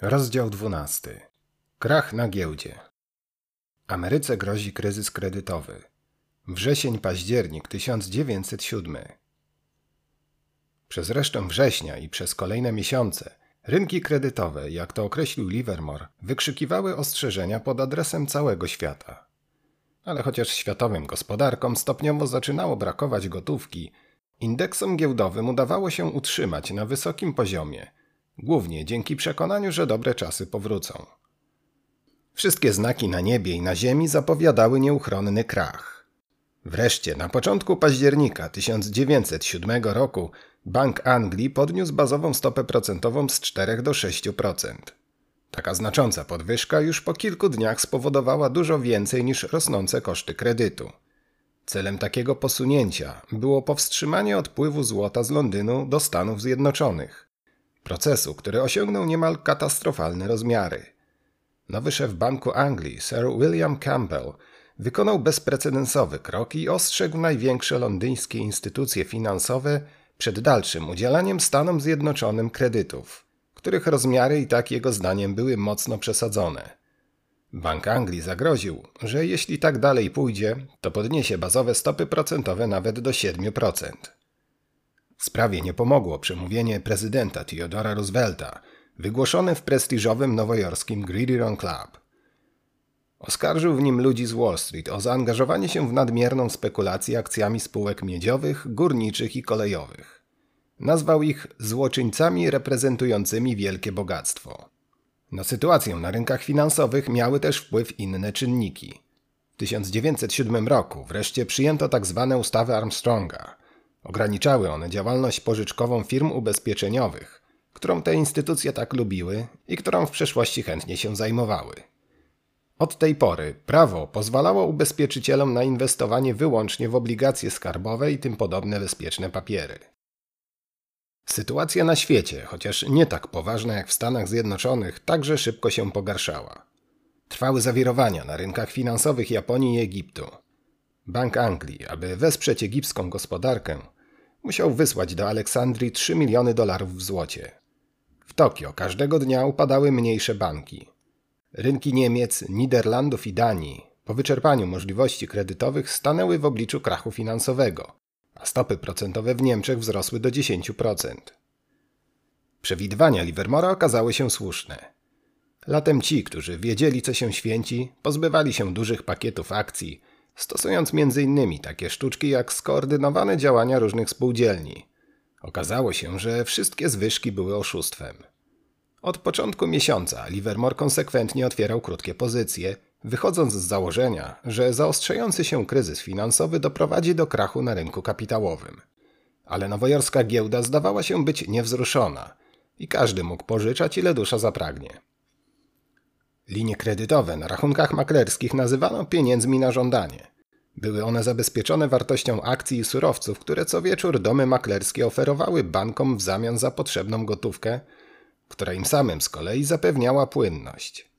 Rozdział 12. Krach na giełdzie. Ameryce grozi kryzys kredytowy. Wrzesień-październik 1907. Przez resztę września i przez kolejne miesiące rynki kredytowe, jak to określił Livermore, wykrzykiwały ostrzeżenia pod adresem całego świata. Ale chociaż światowym gospodarkom stopniowo zaczynało brakować gotówki, indeksom giełdowym udawało się utrzymać na wysokim poziomie – głównie dzięki przekonaniu, że dobre czasy powrócą. Wszystkie znaki na niebie i na ziemi zapowiadały nieuchronny krach. Wreszcie, na początku października 1907 roku, Bank Anglii podniósł bazową stopę procentową z 4 do 6%. Taka znacząca podwyżka już po kilku dniach spowodowała dużo więcej niż rosnące koszty kredytu. Celem takiego posunięcia było powstrzymanie odpływu złota z Londynu do Stanów Zjednoczonych procesu, który osiągnął niemal katastrofalne rozmiary. Nowy szef Banku Anglii, Sir William Campbell, wykonał bezprecedensowy krok i ostrzegł największe londyńskie instytucje finansowe przed dalszym udzielaniem Stanom Zjednoczonym kredytów, których rozmiary i tak jego zdaniem były mocno przesadzone. Bank Anglii zagroził, że jeśli tak dalej pójdzie, to podniesie bazowe stopy procentowe nawet do 7%. Sprawie nie pomogło przemówienie prezydenta Theodora Roosevelta, wygłoszone w prestiżowym nowojorskim Gridiron Club. Oskarżył w nim ludzi z Wall Street o zaangażowanie się w nadmierną spekulację akcjami spółek miedziowych, górniczych i kolejowych. Nazwał ich złoczyńcami reprezentującymi wielkie bogactwo. Na sytuację na rynkach finansowych miały też wpływ inne czynniki. W 1907 roku wreszcie przyjęto tzw. Tak ustawy Armstronga – Ograniczały one działalność pożyczkową firm ubezpieczeniowych, którą te instytucje tak lubiły i którą w przeszłości chętnie się zajmowały. Od tej pory prawo pozwalało ubezpieczycielom na inwestowanie wyłącznie w obligacje skarbowe i tym podobne bezpieczne papiery. Sytuacja na świecie, chociaż nie tak poważna jak w Stanach Zjednoczonych, także szybko się pogarszała. Trwały zawirowania na rynkach finansowych Japonii i Egiptu. Bank Anglii, aby wesprzeć egipską gospodarkę, musiał wysłać do Aleksandrii 3 miliony dolarów w złocie. W Tokio każdego dnia upadały mniejsze banki. Rynki Niemiec, Niderlandów i Danii po wyczerpaniu możliwości kredytowych stanęły w obliczu krachu finansowego, a stopy procentowe w Niemczech wzrosły do 10%. Przewidywania Livermora okazały się słuszne. Latem ci, którzy wiedzieli, co się święci, pozbywali się dużych pakietów akcji – stosując m.in. takie sztuczki jak skoordynowane działania różnych spółdzielni. Okazało się, że wszystkie zwyżki były oszustwem. Od początku miesiąca Livermore konsekwentnie otwierał krótkie pozycje, wychodząc z założenia, że zaostrzający się kryzys finansowy doprowadzi do krachu na rynku kapitałowym. Ale nowojorska giełda zdawała się być niewzruszona i każdy mógł pożyczać ile dusza zapragnie. Linie kredytowe na rachunkach maklerskich nazywano pieniędzmi na żądanie. Były one zabezpieczone wartością akcji i surowców, które co wieczór domy maklerskie oferowały bankom w zamian za potrzebną gotówkę, która im samym z kolei zapewniała płynność.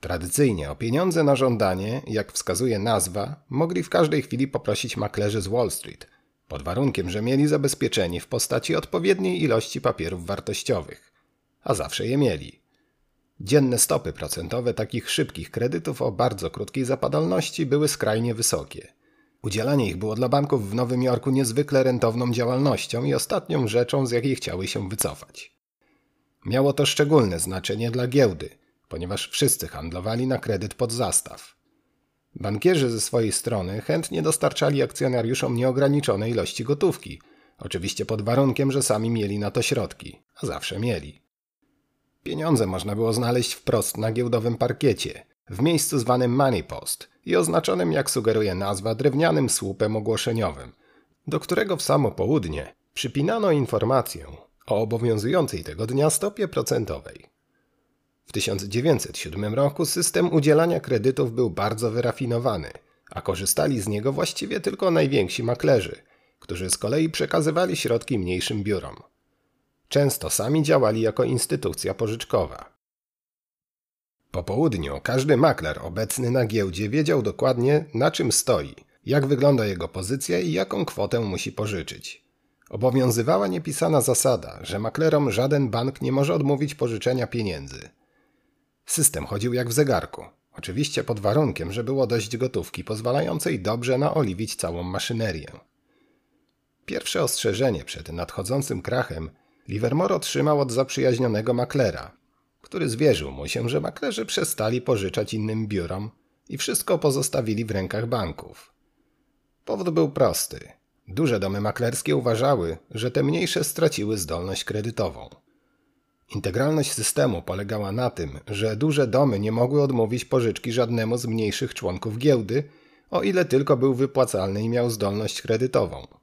Tradycyjnie o pieniądze na żądanie, jak wskazuje nazwa, mogli w każdej chwili poprosić maklerzy z Wall Street, pod warunkiem, że mieli zabezpieczenie w postaci odpowiedniej ilości papierów wartościowych, a zawsze je mieli. Dzienne stopy procentowe takich szybkich kredytów o bardzo krótkiej zapadalności były skrajnie wysokie. Udzielanie ich było dla banków w Nowym Jorku niezwykle rentowną działalnością i ostatnią rzeczą, z jakiej chciały się wycofać. Miało to szczególne znaczenie dla giełdy, ponieważ wszyscy handlowali na kredyt pod zastaw. Bankierzy ze swojej strony chętnie dostarczali akcjonariuszom nieograniczone ilości gotówki, oczywiście pod warunkiem, że sami mieli na to środki, a zawsze mieli. Pieniądze można było znaleźć wprost na giełdowym parkiecie, w miejscu zwanym Money Post i oznaczonym, jak sugeruje nazwa, drewnianym słupem ogłoszeniowym, do którego w samo południe przypinano informację o obowiązującej tego dnia stopie procentowej. W 1907 roku system udzielania kredytów był bardzo wyrafinowany, a korzystali z niego właściwie tylko najwięksi maklerzy, którzy z kolei przekazywali środki mniejszym biurom. Często sami działali jako instytucja pożyczkowa. Po południu każdy makler obecny na giełdzie wiedział dokładnie, na czym stoi, jak wygląda jego pozycja i jaką kwotę musi pożyczyć. obowiązywała niepisana zasada, że maklerom żaden bank nie może odmówić pożyczenia pieniędzy. System chodził jak w zegarku. Oczywiście pod warunkiem, że było dość gotówki pozwalającej dobrze naoliwić całą maszynerię. Pierwsze ostrzeżenie przed nadchodzącym krachem Livermore otrzymał od zaprzyjaźnionego maklera, który zwierzył mu się, że maklerzy przestali pożyczać innym biurom i wszystko pozostawili w rękach banków. Powód był prosty. Duże domy maklerskie uważały, że te mniejsze straciły zdolność kredytową. Integralność systemu polegała na tym, że duże domy nie mogły odmówić pożyczki żadnemu z mniejszych członków giełdy, o ile tylko był wypłacalny i miał zdolność kredytową.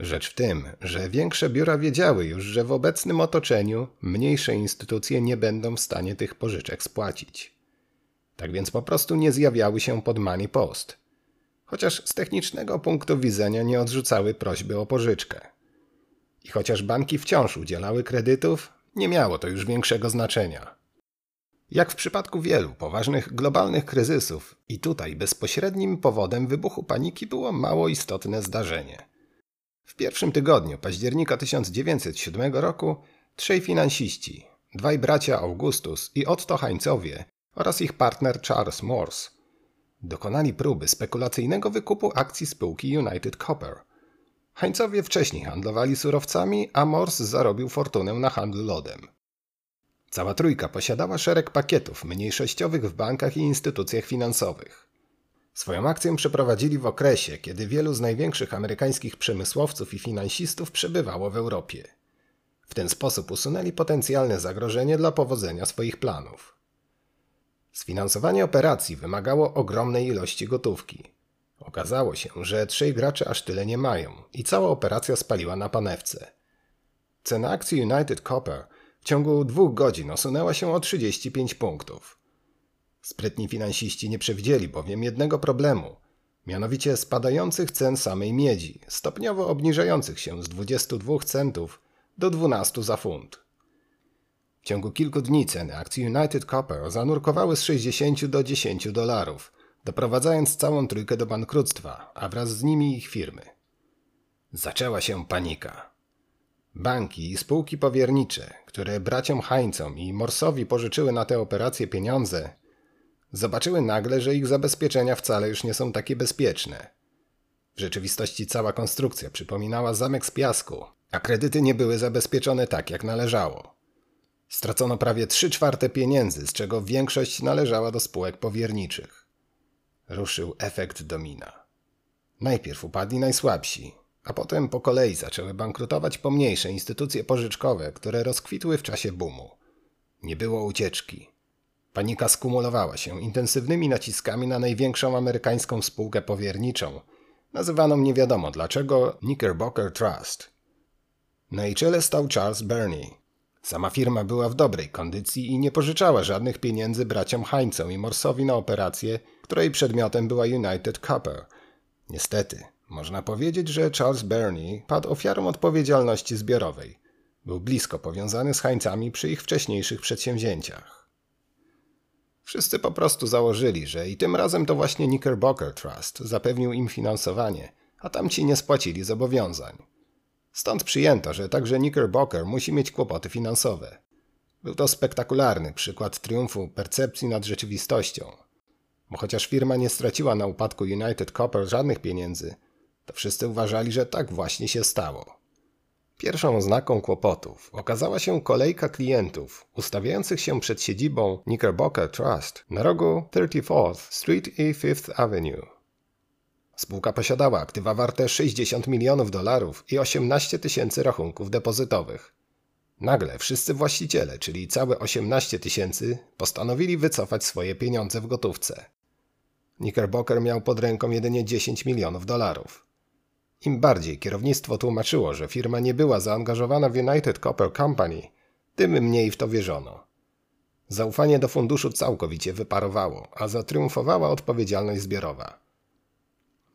Rzecz w tym, że większe biura wiedziały już, że w obecnym otoczeniu mniejsze instytucje nie będą w stanie tych pożyczek spłacić. Tak więc po prostu nie zjawiały się pod money post. Chociaż z technicznego punktu widzenia nie odrzucały prośby o pożyczkę. I chociaż banki wciąż udzielały kredytów, nie miało to już większego znaczenia. Jak w przypadku wielu poważnych globalnych kryzysów, i tutaj bezpośrednim powodem wybuchu paniki było mało istotne zdarzenie. W pierwszym tygodniu października 1907 roku trzej finansiści, dwaj bracia Augustus i Otto Heinzowie oraz ich partner Charles Morse, dokonali próby spekulacyjnego wykupu akcji spółki United Copper – Hańcowie wcześniej handlowali surowcami, a Morse zarobił fortunę na handlu lodem. Cała trójka posiadała szereg pakietów mniejszościowych w bankach i instytucjach finansowych. Swoją akcję przeprowadzili w okresie, kiedy wielu z największych amerykańskich przemysłowców i finansistów przebywało w Europie. W ten sposób usunęli potencjalne zagrożenie dla powodzenia swoich planów. Sfinansowanie operacji wymagało ogromnej ilości gotówki. Okazało się, że trzej gracze aż tyle nie mają i cała operacja spaliła na panewce. Cena akcji United Copper w ciągu dwóch godzin osunęła się o 35 punktów. Sprytni finansiści nie przewidzieli bowiem jednego problemu, mianowicie spadających cen samej miedzi, stopniowo obniżających się z 22 centów do 12 za funt. W ciągu kilku dni ceny akcji United Copper zanurkowały z 60 do 10 dolarów – doprowadzając całą trójkę do bankructwa, a wraz z nimi ich firmy. Zaczęła się panika. Banki i spółki powiernicze, które braciom Heinzom i Morsowi pożyczyły na te operacje pieniądze, zobaczyły nagle, że ich zabezpieczenia wcale już nie są takie bezpieczne. W rzeczywistości cała konstrukcja przypominała zamek z piasku, a kredyty nie były zabezpieczone tak, jak należało. Stracono prawie 3 czwarte pieniędzy, z czego większość należała do spółek powierniczych ruszył efekt domina. Najpierw upadli najsłabsi, a potem po kolei zaczęły bankrutować pomniejsze instytucje pożyczkowe, które rozkwitły w czasie boomu. Nie było ucieczki. Panika skumulowała się intensywnymi naciskami na największą amerykańską spółkę powierniczą, nazywaną nie wiadomo dlaczego Knickerbocker Trust. Na jej czele stał Charles Burney. Sama firma była w dobrej kondycji i nie pożyczała żadnych pieniędzy braciom Heinzom i Morsowi na operacje, której przedmiotem była United Copper. Niestety, można powiedzieć, że Charles Burney padł ofiarą odpowiedzialności zbiorowej. Był blisko powiązany z Hańcami przy ich wcześniejszych przedsięwzięciach. Wszyscy po prostu założyli, że i tym razem to właśnie Knickerbocker Trust zapewnił im finansowanie, a tamci nie spłacili zobowiązań. Stąd przyjęto, że także Knickerbocker musi mieć kłopoty finansowe. Był to spektakularny przykład triumfu percepcji nad rzeczywistością, bo chociaż firma nie straciła na upadku United Copper żadnych pieniędzy, to wszyscy uważali, że tak właśnie się stało. Pierwszą oznaką kłopotów okazała się kolejka klientów ustawiających się przed siedzibą Knickerbocker Trust na rogu 34th Street i 5th Avenue. Spółka posiadała aktywa warte 60 milionów dolarów i 18 tysięcy rachunków depozytowych. Nagle wszyscy właściciele, czyli całe 18 tysięcy, postanowili wycofać swoje pieniądze w gotówce. Knickerbocker miał pod ręką jedynie 10 milionów dolarów. Im bardziej kierownictwo tłumaczyło, że firma nie była zaangażowana w United Copper Company, tym mniej w to wierzono. Zaufanie do funduszu całkowicie wyparowało, a zatriumfowała odpowiedzialność zbiorowa.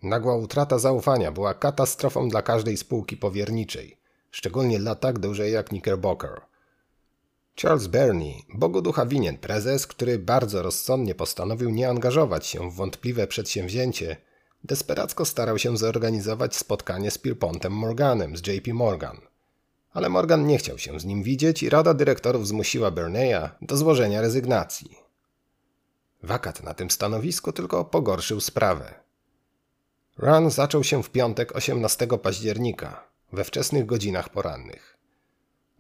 Nagła utrata zaufania była katastrofą dla każdej spółki powierniczej, szczególnie dla tak dużej jak Knickerbocker – Charles Burney, Bogu ducha winien prezes, który bardzo rozsądnie postanowił nie angażować się w wątpliwe przedsięwzięcie, desperacko starał się zorganizować spotkanie z Pierpontem Morganem z JP Morgan. Ale Morgan nie chciał się z nim widzieć i rada dyrektorów zmusiła Berneya do złożenia rezygnacji. Wakat na tym stanowisku tylko pogorszył sprawę. Run zaczął się w piątek 18 października, we wczesnych godzinach porannych.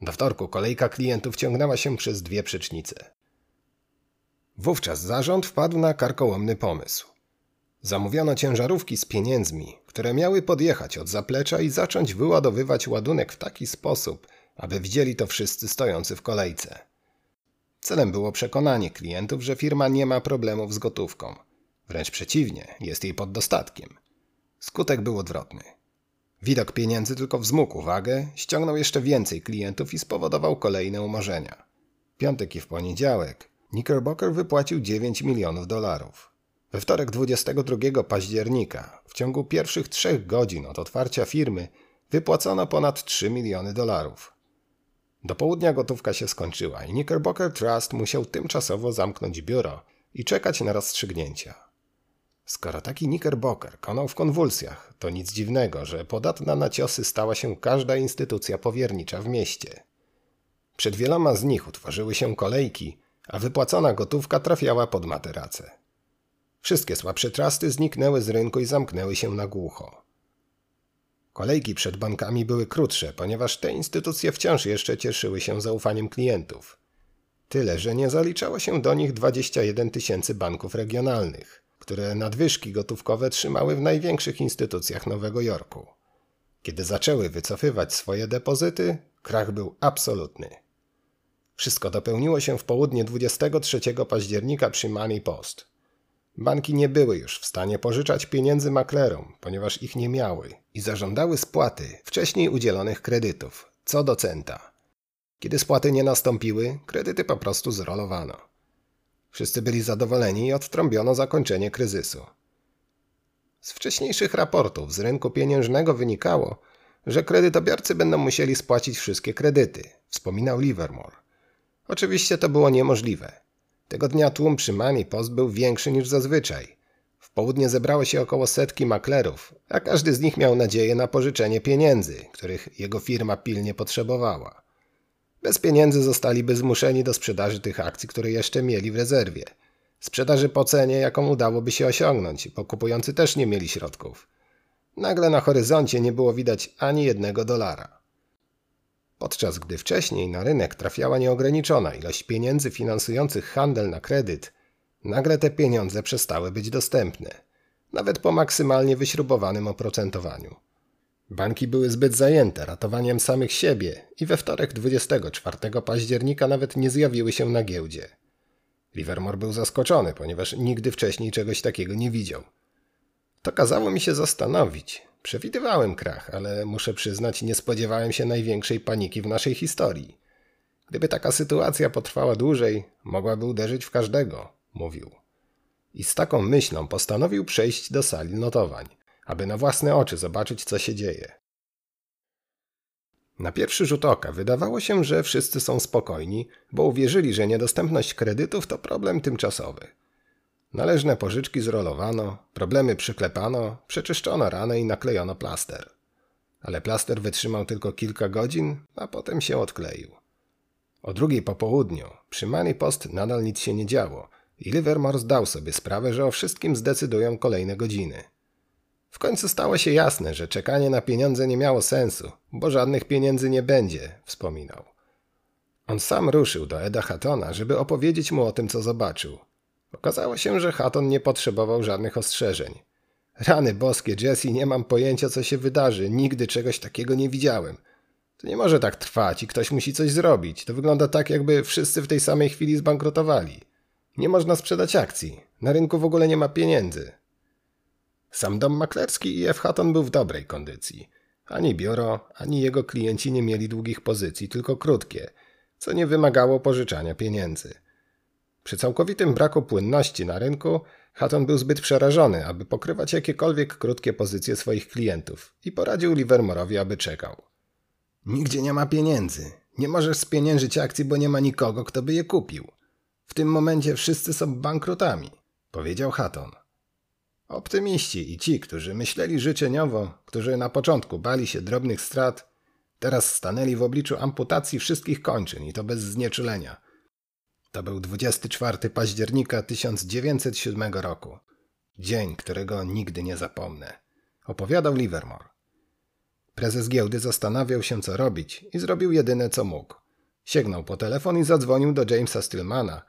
Do wtorku kolejka klientów ciągnęła się przez dwie przecznice. Wówczas zarząd wpadł na karkołomny pomysł. Zamówiono ciężarówki z pieniędzmi, które miały podjechać od zaplecza i zacząć wyładowywać ładunek w taki sposób, aby widzieli to wszyscy stojący w kolejce. Celem było przekonanie klientów, że firma nie ma problemów z gotówką. Wręcz przeciwnie, jest jej pod dostatkiem. Skutek był odwrotny. Widok pieniędzy tylko wzmógł uwagę, ściągnął jeszcze więcej klientów i spowodował kolejne umorzenia. Piątek i w poniedziałek Knickerbocker wypłacił 9 milionów dolarów. We wtorek 22 października, w ciągu pierwszych trzech godzin od otwarcia firmy, wypłacono ponad 3 miliony dolarów. Do południa gotówka się skończyła i Knickerbocker Trust musiał tymczasowo zamknąć biuro i czekać na rozstrzygnięcia. Skoro taki Knickerbocker konał w konwulsjach, to nic dziwnego, że podatna na ciosy stała się każda instytucja powiernicza w mieście. Przed wieloma z nich utworzyły się kolejki, a wypłacona gotówka trafiała pod materace. Wszystkie słabsze trasty zniknęły z rynku i zamknęły się na głucho. Kolejki przed bankami były krótsze, ponieważ te instytucje wciąż jeszcze cieszyły się zaufaniem klientów. Tyle, że nie zaliczało się do nich 21 tysięcy banków regionalnych, które nadwyżki gotówkowe trzymały w największych instytucjach Nowego Jorku. Kiedy zaczęły wycofywać swoje depozyty, krach był absolutny. Wszystko dopełniło się w południe 23 października przy Money Post. Banki nie były już w stanie pożyczać pieniędzy maklerom, ponieważ ich nie miały i zażądały spłaty wcześniej udzielonych kredytów, co do centa. Kiedy spłaty nie nastąpiły, kredyty po prostu zrolowano. Wszyscy byli zadowoleni i odtrąbiono zakończenie kryzysu. Z wcześniejszych raportów z rynku pieniężnego wynikało, że kredytobiorcy będą musieli spłacić wszystkie kredyty, wspominał Livermore. Oczywiście to było niemożliwe. Tego dnia tłum przy Money Post był większy niż zazwyczaj. W południe zebrało się około setki maklerów, a każdy z nich miał nadzieję na pożyczenie pieniędzy, których jego firma pilnie potrzebowała. Bez pieniędzy zostaliby zmuszeni do sprzedaży tych akcji, które jeszcze mieli w rezerwie. Sprzedaży po cenie, jaką udałoby się osiągnąć, bo kupujący też nie mieli środków. Nagle na horyzoncie nie było widać ani jednego dolara. Podczas gdy wcześniej na rynek trafiała nieograniczona ilość pieniędzy finansujących handel na kredyt, nagle te pieniądze przestały być dostępne, nawet po maksymalnie wyśrubowanym oprocentowaniu. Banki były zbyt zajęte ratowaniem samych siebie i we wtorek 24 października nawet nie zjawiły się na giełdzie. Livermore był zaskoczony, ponieważ nigdy wcześniej czegoś takiego nie widział. To kazało mi się zastanowić, Przewidywałem krach, ale muszę przyznać, nie spodziewałem się największej paniki w naszej historii. Gdyby taka sytuacja potrwała dłużej, mogłaby uderzyć w każdego, mówił. I z taką myślą postanowił przejść do sali notowań, aby na własne oczy zobaczyć, co się dzieje. Na pierwszy rzut oka wydawało się, że wszyscy są spokojni, bo uwierzyli, że niedostępność kredytów to problem tymczasowy. Należne pożyczki zrolowano, problemy przyklepano, przeczyszczono ranę i naklejono plaster. Ale plaster wytrzymał tylko kilka godzin, a potem się odkleił. O drugiej po południu, przy Money Post nadal nic się nie działo i Livermore zdał sobie sprawę, że o wszystkim zdecydują kolejne godziny. W końcu stało się jasne, że czekanie na pieniądze nie miało sensu, bo żadnych pieniędzy nie będzie, wspominał. On sam ruszył do Eda Hattona, żeby opowiedzieć mu o tym, co zobaczył. Okazało się, że Hatton nie potrzebował żadnych ostrzeżeń. Rany boskie, Jesse, nie mam pojęcia, co się wydarzy. Nigdy czegoś takiego nie widziałem. To nie może tak trwać i ktoś musi coś zrobić. To wygląda tak, jakby wszyscy w tej samej chwili zbankrutowali. Nie można sprzedać akcji. Na rynku w ogóle nie ma pieniędzy. Sam dom maklerski i F. Hatton był w dobrej kondycji. Ani biuro, ani jego klienci nie mieli długich pozycji, tylko krótkie, co nie wymagało pożyczania pieniędzy. Przy całkowitym braku płynności na rynku, Hatton był zbyt przerażony, aby pokrywać jakiekolwiek krótkie pozycje swoich klientów i poradził Livermore'owi, aby czekał. Nigdzie nie ma pieniędzy. Nie możesz spieniężyć akcji, bo nie ma nikogo, kto by je kupił. W tym momencie wszyscy są bankrutami, powiedział Hatton. Optymiści i ci, którzy myśleli życzeniowo, którzy na początku bali się drobnych strat, teraz stanęli w obliczu amputacji wszystkich kończyn i to bez znieczulenia. To był 24 października 1907 roku. Dzień, którego nigdy nie zapomnę. Opowiadał Livermore. Prezes giełdy zastanawiał się, co robić i zrobił jedyne, co mógł. Sięgnął po telefon i zadzwonił do Jamesa Stillmana,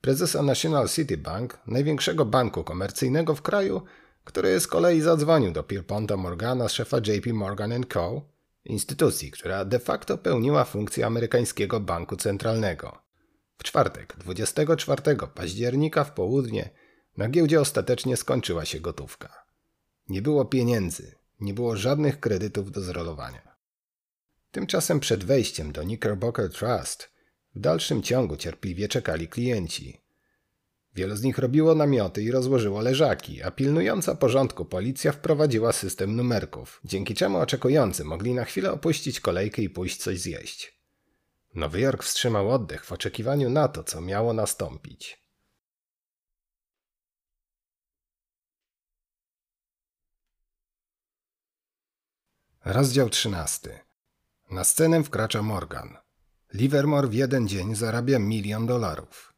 prezesa National City Bank, największego banku komercyjnego w kraju, który z kolei zadzwonił do Pierponta Morgana, szefa JP Morgan Co., instytucji, która de facto pełniła funkcję amerykańskiego banku centralnego. W czwartek, 24 października w południe, na giełdzie ostatecznie skończyła się gotówka. Nie było pieniędzy, nie było żadnych kredytów do zrolowania. Tymczasem przed wejściem do Knickerbocker Trust w dalszym ciągu cierpliwie czekali klienci. Wielu z nich robiło namioty i rozłożyło leżaki, a pilnująca porządku policja wprowadziła system numerków, dzięki czemu oczekujący mogli na chwilę opuścić kolejkę i pójść coś zjeść. Nowy Jork wstrzymał oddech w oczekiwaniu na to, co miało nastąpić. Rozdział 13. Na scenę wkracza Morgan. Livermore w jeden dzień zarabia milion dolarów.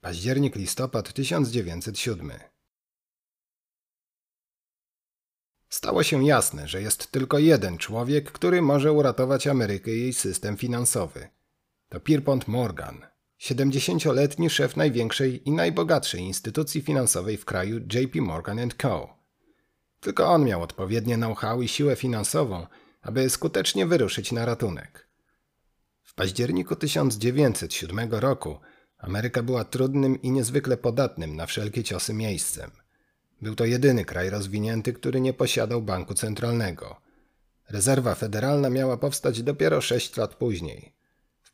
Październik-listopad 1907. Stało się jasne, że jest tylko jeden człowiek, który może uratować Amerykę i jej system finansowy. To Pierpont Morgan, 70-letni szef największej i najbogatszej instytucji finansowej w kraju JP Morgan Co. Tylko on miał odpowiednie know-how i siłę finansową, aby skutecznie wyruszyć na ratunek. W październiku 1907 roku Ameryka była trudnym i niezwykle podatnym na wszelkie ciosy miejscem. Był to jedyny kraj rozwinięty, który nie posiadał banku centralnego. Rezerwa federalna miała powstać dopiero sześć lat później.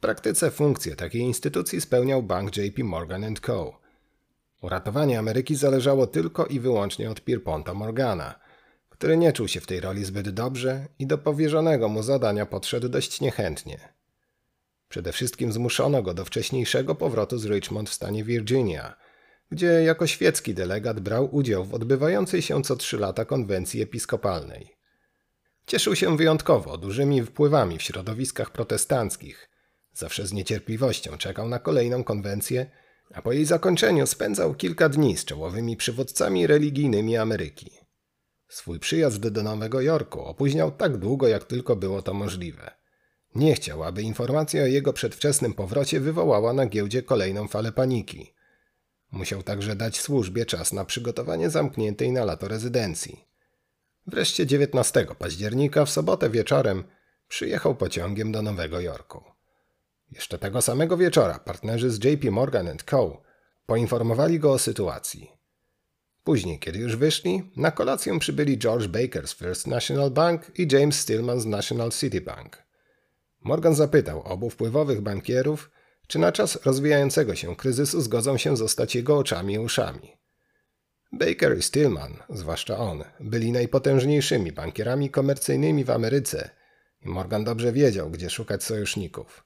Praktyce funkcję takiej instytucji spełniał bank JP Morgan Co. Uratowanie Ameryki zależało tylko i wyłącznie od Pierponta Morgana, który nie czuł się w tej roli zbyt dobrze i do powierzonego mu zadania podszedł dość niechętnie. Przede wszystkim zmuszono go do wcześniejszego powrotu z Richmond w stanie Virginia, gdzie jako świecki delegat brał udział w odbywającej się co trzy lata konwencji episkopalnej. Cieszył się wyjątkowo dużymi wpływami w środowiskach protestanckich. Zawsze z niecierpliwością czekał na kolejną konwencję, a po jej zakończeniu spędzał kilka dni z czołowymi przywódcami religijnymi Ameryki. Swój przyjazd do Nowego Jorku opóźniał tak długo, jak tylko było to możliwe. Nie chciał, aby informacja o jego przedwczesnym powrocie wywołała na giełdzie kolejną falę paniki. Musiał także dać służbie czas na przygotowanie zamkniętej na lato rezydencji. Wreszcie 19 października w sobotę wieczorem przyjechał pociągiem do Nowego Jorku. Jeszcze tego samego wieczora partnerzy z JP Morgan Co. poinformowali go o sytuacji. Później, kiedy już wyszli, na kolację przybyli George Baker z First National Bank i James Stillman z National City Bank. Morgan zapytał obu wpływowych bankierów, czy na czas rozwijającego się kryzysu zgodzą się zostać jego oczami i uszami. Baker i Stillman, zwłaszcza on, byli najpotężniejszymi bankierami komercyjnymi w Ameryce i Morgan dobrze wiedział, gdzie szukać sojuszników.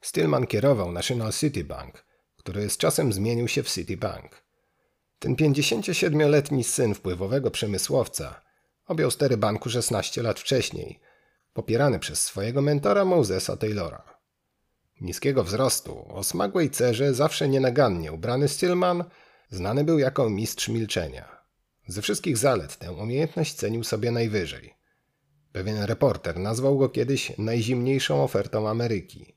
Stillman kierował National City Bank, który z czasem zmienił się w City Bank. Ten 57-letni syn wpływowego przemysłowca objął stery banku 16 lat wcześniej – popierany przez swojego mentora Mosesa Taylora. Niskiego wzrostu, o smagłej cerze, zawsze nienagannie ubrany Stillman znany był jako mistrz milczenia. Ze wszystkich zalet tę umiejętność cenił sobie najwyżej. Pewien reporter nazwał go kiedyś najzimniejszą ofertą Ameryki.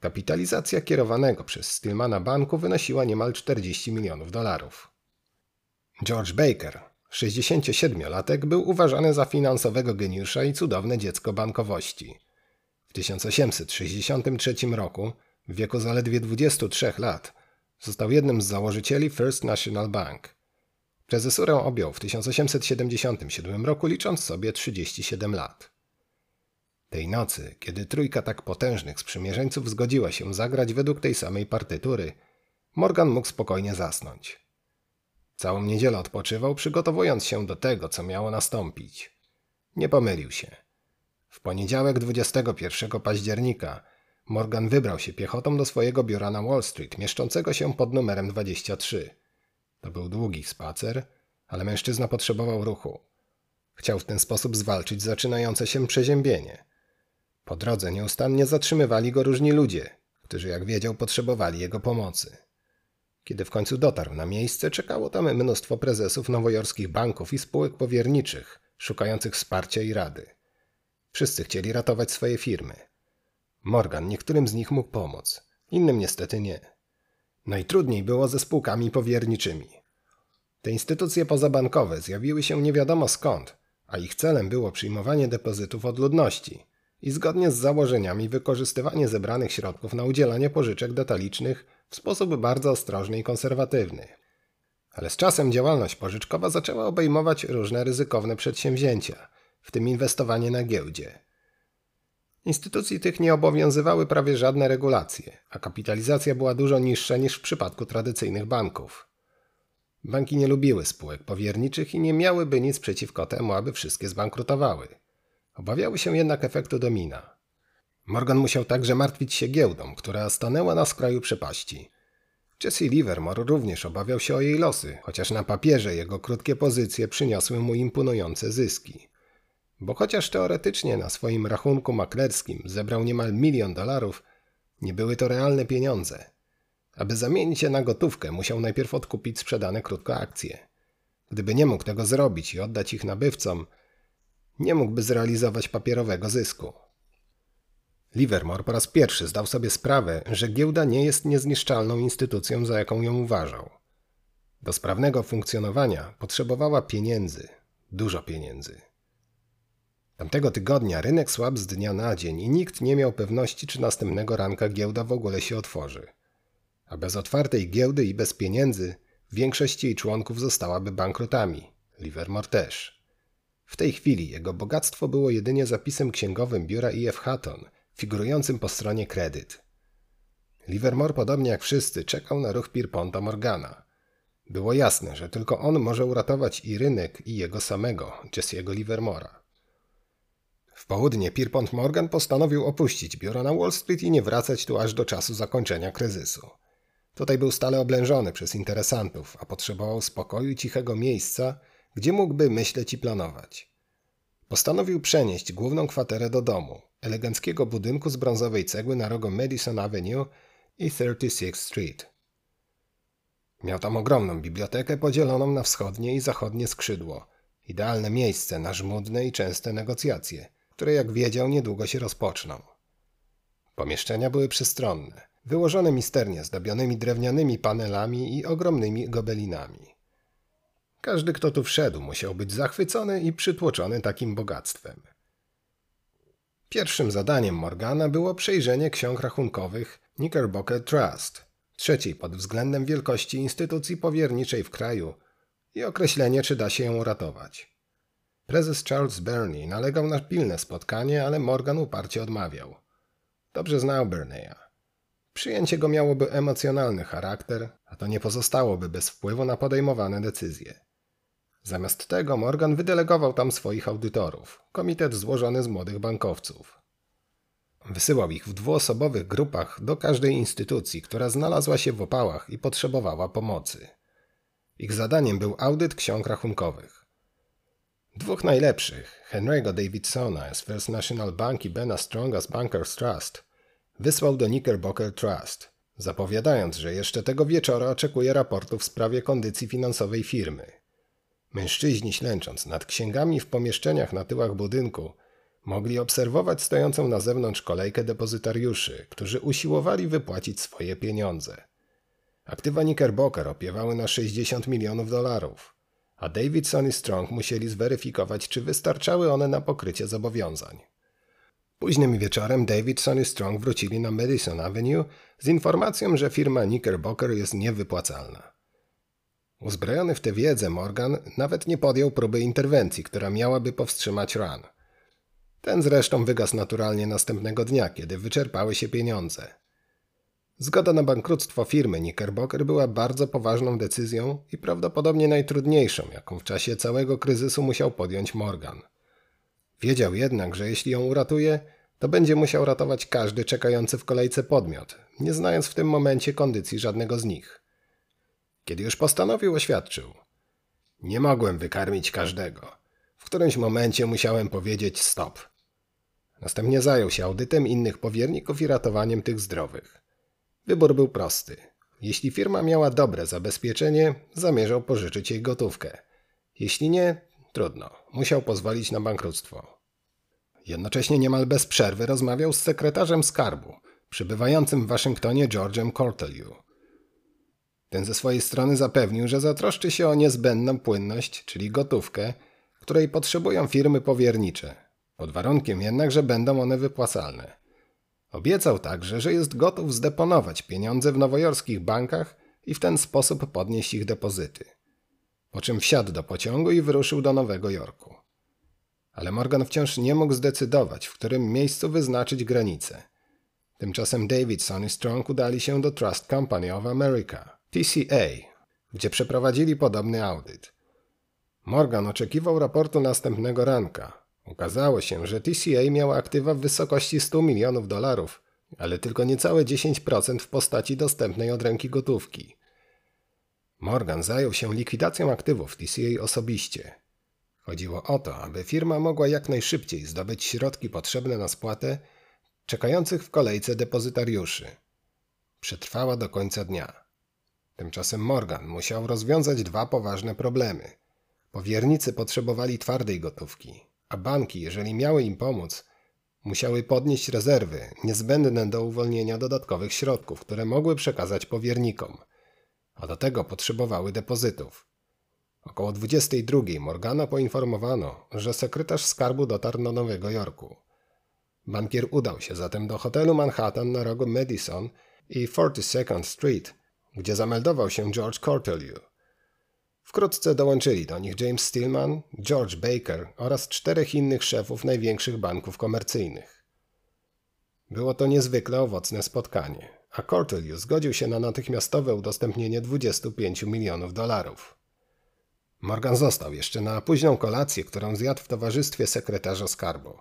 Kapitalizacja kierowanego przez Stillmana banku wynosiła niemal 40 milionów dolarów. George Baker, 67-latek był uważany za finansowego geniusza i cudowne dziecko bankowości. W 1863 roku, w wieku zaledwie 23 lat, został jednym z założycieli First National Bank. Prezesurę objął w 1877 roku, licząc sobie 37 lat. Tej nocy, kiedy trójka tak potężnych sprzymierzeńców zgodziła się zagrać według tej samej partytury, Morgan mógł spokojnie zasnąć. Całą niedzielę odpoczywał, przygotowując się do tego, co miało nastąpić. Nie pomylił się. W poniedziałek 21 października Morgan wybrał się piechotą do swojego biura na Wall Street, mieszczącego się pod numerem 23. To był długi spacer, ale mężczyzna potrzebował ruchu. Chciał w ten sposób zwalczyć zaczynające się przeziębienie. Po drodze nieustannie zatrzymywali go różni ludzie, którzy, jak wiedział, potrzebowali jego pomocy. Kiedy w końcu dotarł na miejsce, czekało tam mnóstwo prezesów nowojorskich banków i spółek powierniczych, szukających wsparcia i rady. Wszyscy chcieli ratować swoje firmy. Morgan niektórym z nich mógł pomóc, innym niestety nie. Najtrudniej było ze spółkami powierniczymi. Te instytucje pozabankowe zjawiły się nie wiadomo skąd, a ich celem było przyjmowanie depozytów od ludności i zgodnie z założeniami wykorzystywanie zebranych środków na udzielanie pożyczek detalicznych w sposób bardzo ostrożny i konserwatywny. Ale z czasem działalność pożyczkowa zaczęła obejmować różne ryzykowne przedsięwzięcia, w tym inwestowanie na giełdzie. Instytucji tych nie obowiązywały prawie żadne regulacje, a kapitalizacja była dużo niższa niż w przypadku tradycyjnych banków. Banki nie lubiły spółek powierniczych i nie miałyby nic przeciwko temu, aby wszystkie zbankrutowały. Obawiały się jednak efektu domina. Morgan musiał także martwić się giełdą, która stanęła na skraju przepaści. Jesse Livermore również obawiał się o jej losy, chociaż na papierze jego krótkie pozycje przyniosły mu imponujące zyski. Bo chociaż teoretycznie na swoim rachunku maklerskim zebrał niemal milion dolarów, nie były to realne pieniądze. Aby zamienić je na gotówkę, musiał najpierw odkupić sprzedane krótko akcje. Gdyby nie mógł tego zrobić i oddać ich nabywcom, nie mógłby zrealizować papierowego zysku. Livermore po raz pierwszy zdał sobie sprawę, że giełda nie jest niezniszczalną instytucją, za jaką ją uważał. Do sprawnego funkcjonowania potrzebowała pieniędzy, dużo pieniędzy. Tamtego tygodnia rynek słabł z dnia na dzień i nikt nie miał pewności, czy następnego ranka giełda w ogóle się otworzy. A bez otwartej giełdy i bez pieniędzy większość jej członków zostałaby bankrutami. Livermore też. W tej chwili jego bogactwo było jedynie zapisem księgowym biura IF Hatton, figurującym po stronie kredyt. Livermore, podobnie jak wszyscy, czekał na ruch Pierponta Morgana. Było jasne, że tylko on może uratować i rynek, i jego samego, Jesse'ego Livermora. W południe Pierpont Morgan postanowił opuścić biuro na Wall Street i nie wracać tu aż do czasu zakończenia kryzysu. Tutaj był stale oblężony przez interesantów, a potrzebował spokoju i cichego miejsca, gdzie mógłby myśleć i planować. Postanowił przenieść główną kwaterę do domu, eleganckiego budynku z brązowej cegły na rogu Madison Avenue i 36th Street. Miał tam ogromną bibliotekę podzieloną na wschodnie i zachodnie skrzydło, idealne miejsce na żmudne i częste negocjacje, które jak wiedział niedługo się rozpoczną. Pomieszczenia były przestronne, wyłożone misternie zdobionymi drewnianymi panelami i ogromnymi gobelinami. Każdy, kto tu wszedł, musiał być zachwycony i przytłoczony takim bogactwem. Pierwszym zadaniem Morgana było przejrzenie ksiąg rachunkowych Knickerbocker Trust, trzeciej pod względem wielkości instytucji powierniczej w kraju i określenie, czy da się ją uratować. Prezes Charles Burney nalegał na pilne spotkanie, ale Morgan uparcie odmawiał. Dobrze znał Burneya. Przyjęcie go miałoby emocjonalny charakter, a to nie pozostałoby bez wpływu na podejmowane decyzje. Zamiast tego Morgan wydelegował tam swoich audytorów, komitet złożony z młodych bankowców. Wysyłał ich w dwuosobowych grupach do każdej instytucji, która znalazła się w opałach i potrzebowała pomocy. Ich zadaniem był audyt ksiąg rachunkowych. Dwóch najlepszych, Henry'ego Davidsona z First National Bank i Bena Stronga z Bankers Trust, wysłał do Knickerbocker Trust, zapowiadając, że jeszcze tego wieczora oczekuje raportu w sprawie kondycji finansowej firmy. Mężczyźni ślęcząc nad księgami w pomieszczeniach na tyłach budynku, mogli obserwować stojącą na zewnątrz kolejkę depozytariuszy, którzy usiłowali wypłacić swoje pieniądze. Aktywa Knickerbocker opiewały na 60 milionów dolarów, a Davidson i Strong musieli zweryfikować, czy wystarczały one na pokrycie zobowiązań. Późnym wieczorem Davidson i Strong wrócili na Madison Avenue z informacją, że firma Knickerbocker jest niewypłacalna. Uzbrojony w tę wiedzę Morgan nawet nie podjął próby interwencji, która miałaby powstrzymać Run. Ten zresztą wygasł naturalnie następnego dnia, kiedy wyczerpały się pieniądze. Zgoda na bankructwo firmy Knickerbocker była bardzo poważną decyzją i prawdopodobnie najtrudniejszą, jaką w czasie całego kryzysu musiał podjąć Morgan. Wiedział jednak, że jeśli ją uratuje, to będzie musiał ratować każdy czekający w kolejce podmiot, nie znając w tym momencie kondycji żadnego z nich. Kiedy już postanowił, oświadczył. Nie mogłem wykarmić każdego. W którymś momencie musiałem powiedzieć stop. Następnie zajął się audytem innych powierników i ratowaniem tych zdrowych. Wybór był prosty. Jeśli firma miała dobre zabezpieczenie, zamierzał pożyczyć jej gotówkę. Jeśli nie, trudno. Musiał pozwolić na bankructwo. Jednocześnie niemal bez przerwy rozmawiał z sekretarzem skarbu, przybywającym w Waszyngtonie George'em Cortelyou. Ten ze swojej strony zapewnił, że zatroszczy się o niezbędną płynność, czyli gotówkę, której potrzebują firmy powiernicze, pod warunkiem jednak, że będą one wypłacalne. Obiecał także, że jest gotów zdeponować pieniądze w nowojorskich bankach i w ten sposób podnieść ich depozyty. Po czym wsiadł do pociągu i wyruszył do Nowego Jorku. Ale Morgan wciąż nie mógł zdecydować, w którym miejscu wyznaczyć granicę. Tymczasem Davidson i Strong udali się do Trust Company of America, TCA, gdzie przeprowadzili podobny audyt. Morgan oczekiwał raportu następnego ranka. Okazało się, że TCA miała aktywa w wysokości 100 milionów dolarów, ale tylko niecałe 10% w postaci dostępnej od ręki gotówki. Morgan zajął się likwidacją aktywów TCA osobiście. Chodziło o to, aby firma mogła jak najszybciej zdobyć środki potrzebne na spłatę czekających w kolejce depozytariuszy. Przetrwała do końca dnia. Tymczasem Morgan musiał rozwiązać dwa poważne problemy. Powiernicy potrzebowali twardej gotówki, a banki, jeżeli miały im pomóc, musiały podnieść rezerwy niezbędne do uwolnienia dodatkowych środków, które mogły przekazać powiernikom, a do tego potrzebowały depozytów. Około 22 Morgana poinformowano, że sekretarz skarbu dotarł do Nowego Jorku. Bankier udał się zatem do hotelu Manhattan na rogu Madison i 42nd Street, gdzie zameldował się George Cortelyou. Wkrótce dołączyli do nich James Stillman, George Baker oraz czterech innych szefów największych banków komercyjnych. Było to niezwykle owocne spotkanie, a Cortelyou zgodził się na natychmiastowe udostępnienie 25 milionów dolarów. Morgan został jeszcze na późną kolację, którą zjadł w towarzystwie sekretarza skarbu.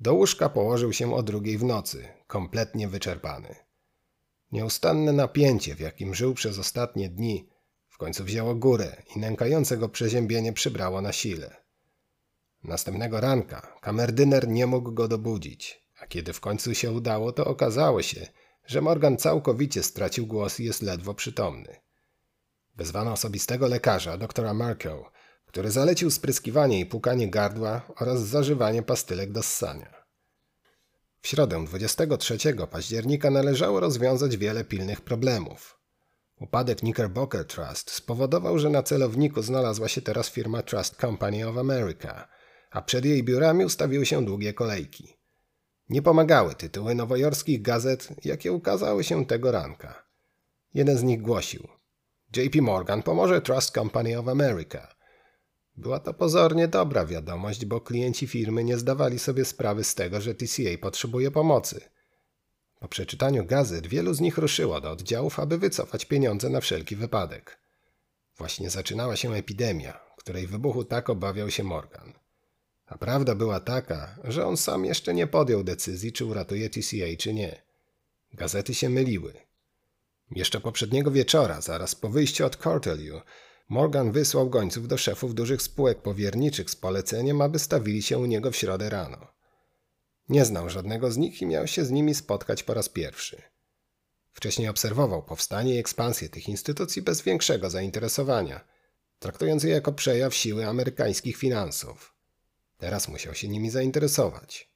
Do łóżka położył się o drugiej w nocy, kompletnie wyczerpany. Nieustanne napięcie, w jakim żył przez ostatnie dni, w końcu wzięło górę i nękające go przeziębienie przybrało na sile. Następnego ranka kamerdyner nie mógł go dobudzić, a kiedy w końcu się udało, to okazało się, że Morgan całkowicie stracił głos i jest ledwo przytomny. Wezwano osobistego lekarza, doktora Markel, który zalecił spryskiwanie i pukanie gardła oraz zażywanie pastylek do ssania. W środę 23 października należało rozwiązać wiele pilnych problemów. Upadek Knickerbocker Trust spowodował, że na celowniku znalazła się teraz firma Trust Company of America, a przed jej biurami ustawiły się długie kolejki. Nie pomagały tytuły nowojorskich gazet, jakie ukazały się tego ranka. Jeden z nich głosił JP Morgan pomoże Trust Company of America. Była to pozornie dobra wiadomość, bo klienci firmy nie zdawali sobie sprawy z tego, że TCA potrzebuje pomocy – po przeczytaniu gazet wielu z nich ruszyło do oddziałów, aby wycofać pieniądze na wszelki wypadek. Właśnie zaczynała się epidemia, której wybuchu tak obawiał się Morgan. A prawda była taka, że on sam jeszcze nie podjął decyzji, czy uratuje TCA, czy nie. Gazety się myliły. Jeszcze poprzedniego wieczora, zaraz po wyjściu od Cortelyou, Morgan wysłał gońców do szefów dużych spółek powierniczych z poleceniem, aby stawili się u niego w środę rano. Nie znał żadnego z nich i miał się z nimi spotkać po raz pierwszy. Wcześniej obserwował powstanie i ekspansję tych instytucji bez większego zainteresowania, traktując je jako przejaw siły amerykańskich finansów. Teraz musiał się nimi zainteresować.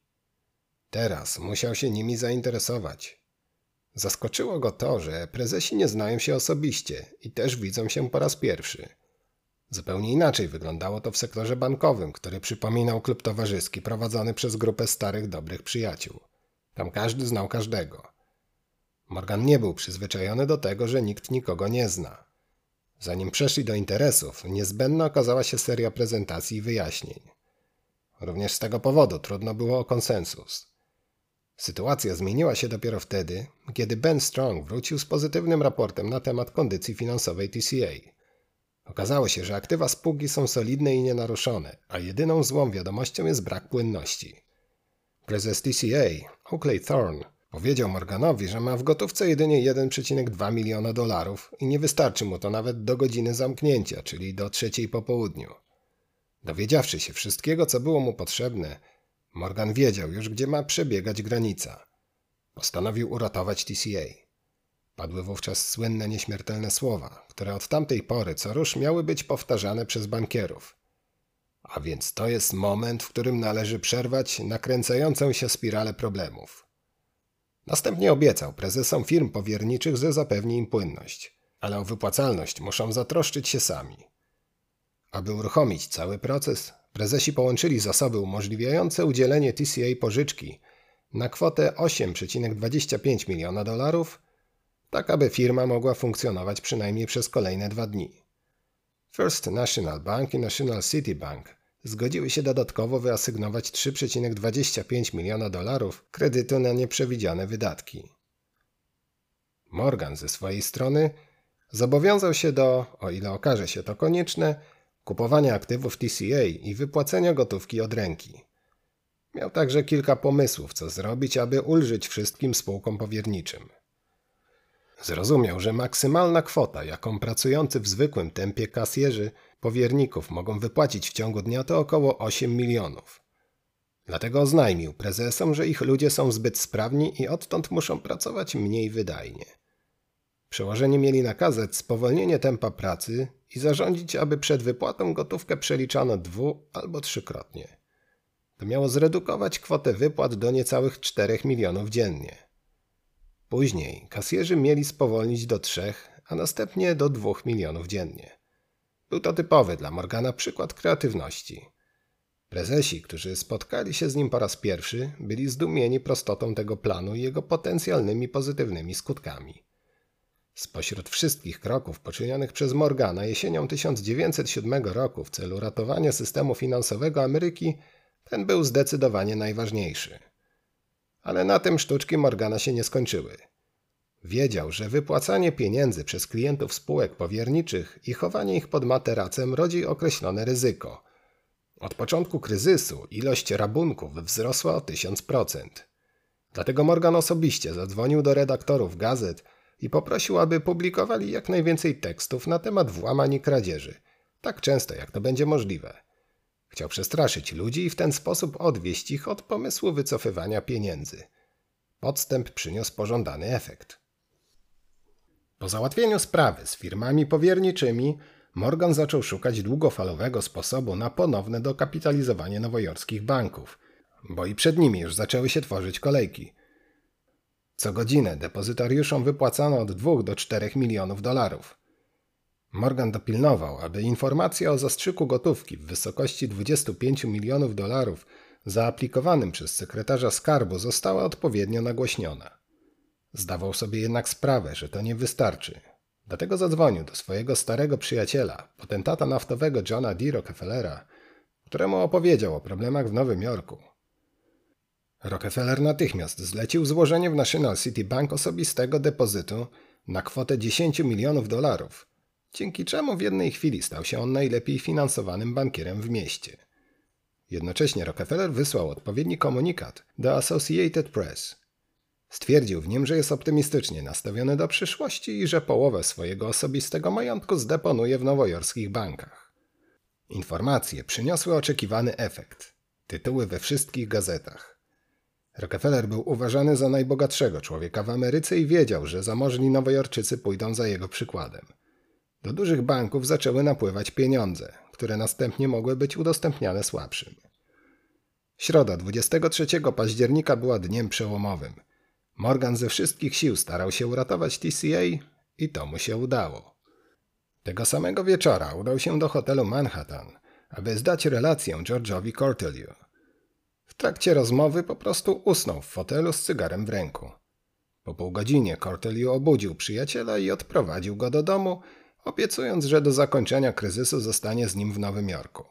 Teraz musiał się nimi zainteresować. Zaskoczyło go to, że prezesi nie znają się osobiście i też widzą się po raz pierwszy – Zupełnie inaczej wyglądało to w sektorze bankowym, który przypominał klub towarzyski prowadzony przez grupę starych, dobrych przyjaciół. Tam każdy znał każdego. Morgan nie był przyzwyczajony do tego, że nikt nikogo nie zna. Zanim przeszli do interesów, niezbędna okazała się seria prezentacji i wyjaśnień. Również z tego powodu trudno było o konsensus. Sytuacja zmieniła się dopiero wtedy, kiedy Ben Strong wrócił z pozytywnym raportem na temat kondycji finansowej TCA. Okazało się, że aktywa spółki są solidne i nienaruszone, a jedyną złą wiadomością jest brak płynności. Prezes TCA, Oakley Thorne, Powiedział Morganowi, że ma w gotówce jedynie 1,2 miliona dolarów i nie wystarczy mu to nawet do godziny zamknięcia, czyli do trzeciej po południu. Dowiedziawszy się wszystkiego, co było mu potrzebne, Morgan wiedział już, gdzie ma przebiegać granica. Postanowił uratować TCA. Padły wówczas słynne nieśmiertelne słowa, które od tamtej pory co rusz miały być powtarzane przez bankierów. A więc to jest moment, w którym należy przerwać nakręcającą się spiralę problemów. Następnie obiecał prezesom firm powierniczych, że zapewni im płynność, ale o wypłacalność muszą zatroszczyć się sami. Aby uruchomić cały proces, prezesi połączyli zasoby umożliwiające udzielenie TCA pożyczki na kwotę 8,25 miliona dolarów, tak aby firma mogła funkcjonować przynajmniej przez kolejne dwa dni. First National Bank i National City Bank zgodziły się dodatkowo wyasygnować 3,25 miliona dolarów kredytu na nieprzewidziane wydatki. Morgan ze swojej strony zobowiązał się do, o ile okaże się to konieczne, kupowania aktywów TCA i wypłacenia gotówki od ręki. Miał także kilka pomysłów, co zrobić, aby ulżyć wszystkim spółkom powierniczym. Zrozumiał, że maksymalna kwota, jaką pracujący w zwykłym tempie kasjerzy powierników mogą wypłacić w ciągu dnia, to około 8 milionów. Dlatego oznajmił prezesom, że ich ludzie są zbyt sprawni i odtąd muszą pracować mniej wydajnie. Przełożeni mieli nakazać spowolnienie tempa pracy i zarządzić, aby przed wypłatą gotówkę przeliczano dwu albo trzykrotnie. To miało zredukować kwotę wypłat do niecałych 4 milionów dziennie. Później kasjerzy mieli spowolnić do 3, a następnie do 2 milionów dziennie. Był to typowy dla Morgana przykład kreatywności. Prezesi, którzy spotkali się z nim po raz pierwszy, byli zdumieni prostotą tego planu i jego potencjalnymi pozytywnymi skutkami. Spośród wszystkich kroków poczynionych przez Morgana jesienią 1907 roku w celu ratowania systemu finansowego Ameryki, ten był zdecydowanie najważniejszy. Ale na tym sztuczki Morgana się nie skończyły. Wiedział, że wypłacanie pieniędzy przez klientów spółek powierniczych i chowanie ich pod materacem rodzi określone ryzyko. Od początku kryzysu ilość rabunków wzrosła o 1000%. Dlatego Morgan osobiście zadzwonił do redaktorów gazet i poprosił, aby publikowali jak najwięcej tekstów na temat włamań i kradzieży, tak często jak to będzie możliwe. Chciał przestraszyć ludzi i w ten sposób odwieść ich od pomysłu wycofywania pieniędzy. Podstęp przyniósł pożądany efekt. Po załatwieniu sprawy z firmami powierniczymi, Morgan zaczął szukać długofalowego sposobu na ponowne dokapitalizowanie nowojorskich banków, bo i przed nimi już zaczęły się tworzyć kolejki. Co godzinę depozytariuszom wypłacano od 2 do 4 milionów dolarów. Morgan dopilnował, aby informacja o zastrzyku gotówki w wysokości 25 milionów dolarów zaaplikowanym przez sekretarza skarbu została odpowiednio nagłośniona. Zdawał sobie jednak sprawę, że to nie wystarczy. Dlatego zadzwonił do swojego starego przyjaciela, potentata naftowego Johna D. Rockefellera, któremu opowiedział o problemach w Nowym Jorku. Rockefeller natychmiast zlecił złożenie w National City Bank osobistego depozytu na kwotę 10 milionów dolarów, dzięki czemu w jednej chwili stał się on najlepiej finansowanym bankierem w mieście. Jednocześnie Rockefeller wysłał odpowiedni komunikat do Associated Press, Stwierdził w nim, że jest optymistycznie nastawiony do przyszłości i że połowę swojego osobistego majątku zdeponuje w nowojorskich bankach. Informacje przyniosły oczekiwany efekt. Tytuły we wszystkich gazetach. Rockefeller był uważany za najbogatszego człowieka w Ameryce i wiedział, że zamożni nowojorczycy pójdą za jego przykładem. Do dużych banków zaczęły napływać pieniądze, które następnie mogły być udostępniane słabszym. Środa 23 października była dniem przełomowym – Morgan ze wszystkich sił starał się uratować TCA i to mu się udało. Tego samego wieczora udał się do hotelu Manhattan, aby zdać relację George'owi Cortelyou. W trakcie rozmowy po prostu usnął w fotelu z cygarem w ręku. Po pół godzinie Cortelyou obudził przyjaciela i odprowadził go do domu, obiecując, że do zakończenia kryzysu zostanie z nim w Nowym Jorku.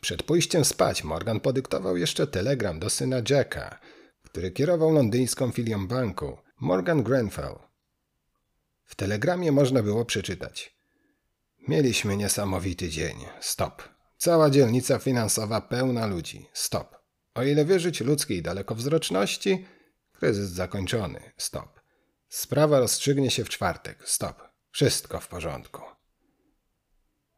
Przed pójściem spać Morgan podyktował jeszcze telegram do syna Jacka, który kierował londyńską filią banku, Morgan Grenfell. W telegramie można było przeczytać. Mieliśmy niesamowity dzień. Stop. Cała dzielnica finansowa pełna ludzi. Stop. O ile wierzyć ludzkiej dalekowzroczności, Kryzys zakończony. Stop. Sprawa rozstrzygnie się w czwartek. Stop. Wszystko w porządku.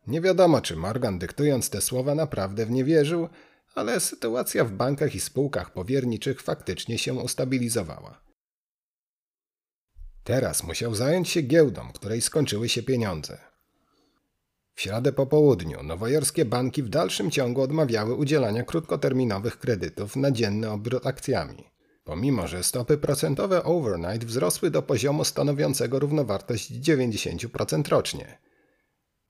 Nie wiadomo, czy Morgan dyktując te słowa naprawdę w nie wierzył, ale sytuacja w bankach i spółkach powierniczych faktycznie się ustabilizowała. Teraz musiał zająć się giełdą, której skończyły się pieniądze. W środę po południu nowojorskie banki w dalszym ciągu odmawiały udzielania krótkoterminowych kredytów na dzienny obrót akcjami, pomimo że stopy procentowe overnight wzrosły do poziomu stanowiącego równowartość 90% rocznie.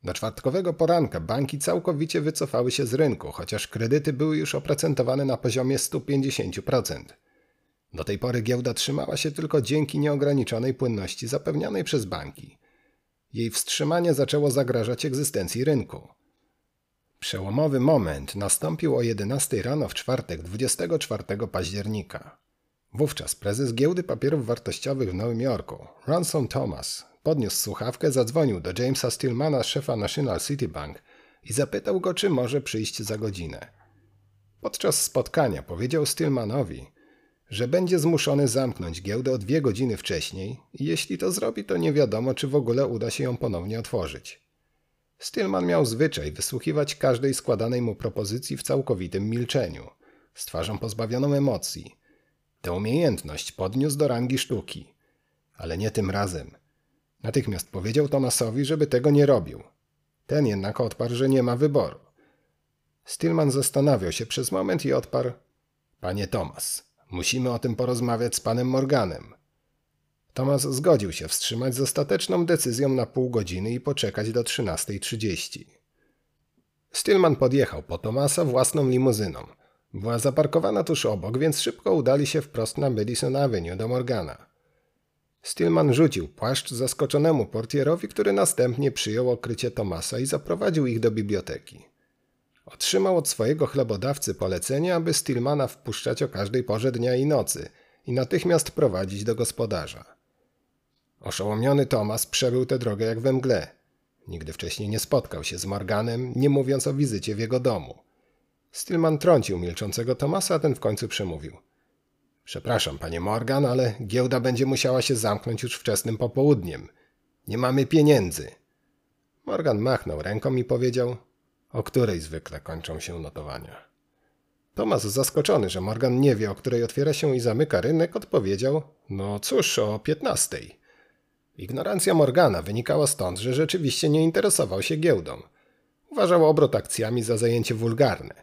Do czwartkowego poranka banki całkowicie wycofały się z rynku, chociaż kredyty były już oprocentowane na poziomie 150%. Do tej pory giełda trzymała się tylko dzięki nieograniczonej płynności zapewnianej przez banki. Jej wstrzymanie zaczęło zagrażać egzystencji rynku. Przełomowy moment nastąpił o 11 rano w czwartek 24 października. Wówczas prezes giełdy papierów wartościowych w Nowym Jorku, Ransom Thomas, podniósł słuchawkę, zadzwonił do Jamesa Stillmana, szefa National City Bank i zapytał go, czy może przyjść za godzinę. Podczas spotkania powiedział Stillmanowi, że będzie zmuszony zamknąć giełdę o dwie godziny wcześniej i jeśli to zrobi, to nie wiadomo, czy w ogóle uda się ją ponownie otworzyć. Stillman miał zwyczaj wysłuchiwać każdej składanej mu propozycji w całkowitym milczeniu, z twarzą pozbawioną emocji. Tę umiejętność podniósł do rangi sztuki. Ale nie tym razem. Natychmiast powiedział Tomasowi, żeby tego nie robił. Ten jednak odparł, że nie ma wyboru. Stillman zastanawiał się przez moment i odparł: Panie Tomas, Musimy o tym porozmawiać z panem Morganem. Thomas zgodził się wstrzymać z ostateczną decyzją na pół godziny i poczekać do 13.30. Stillman podjechał po Thomasa własną limuzyną. Była zaparkowana tuż obok, więc szybko udali się wprost na Madison Avenue do Morgana. Stillman rzucił płaszcz zaskoczonemu portierowi, który następnie przyjął okrycie Thomasa i zaprowadził ich do biblioteki. Otrzymał od swojego chlebodawcy polecenie, aby Stillmana wpuszczać o każdej porze dnia i nocy i natychmiast prowadzić do gospodarza. Oszołomiony Thomas przebył tę drogę jak we mgle. Nigdy wcześniej nie spotkał się z Morganem, nie mówiąc o wizycie w jego domu. Stillman trącił milczącego Thomasa, a ten w końcu przemówił. Przepraszam, panie Morgan, ale giełda będzie musiała się zamknąć już wczesnym popołudniem. Nie mamy pieniędzy. Morgan machnął ręką i powiedział: o której zwykle kończą się notowania. Tomas, zaskoczony, że Morgan nie wie, o której otwiera się i zamyka rynek, odpowiedział: No cóż, o piętnastej. Ignorancja Morgana wynikała stąd, że rzeczywiście nie interesował się giełdą. Uważał obrót akcjami za zajęcie wulgarne.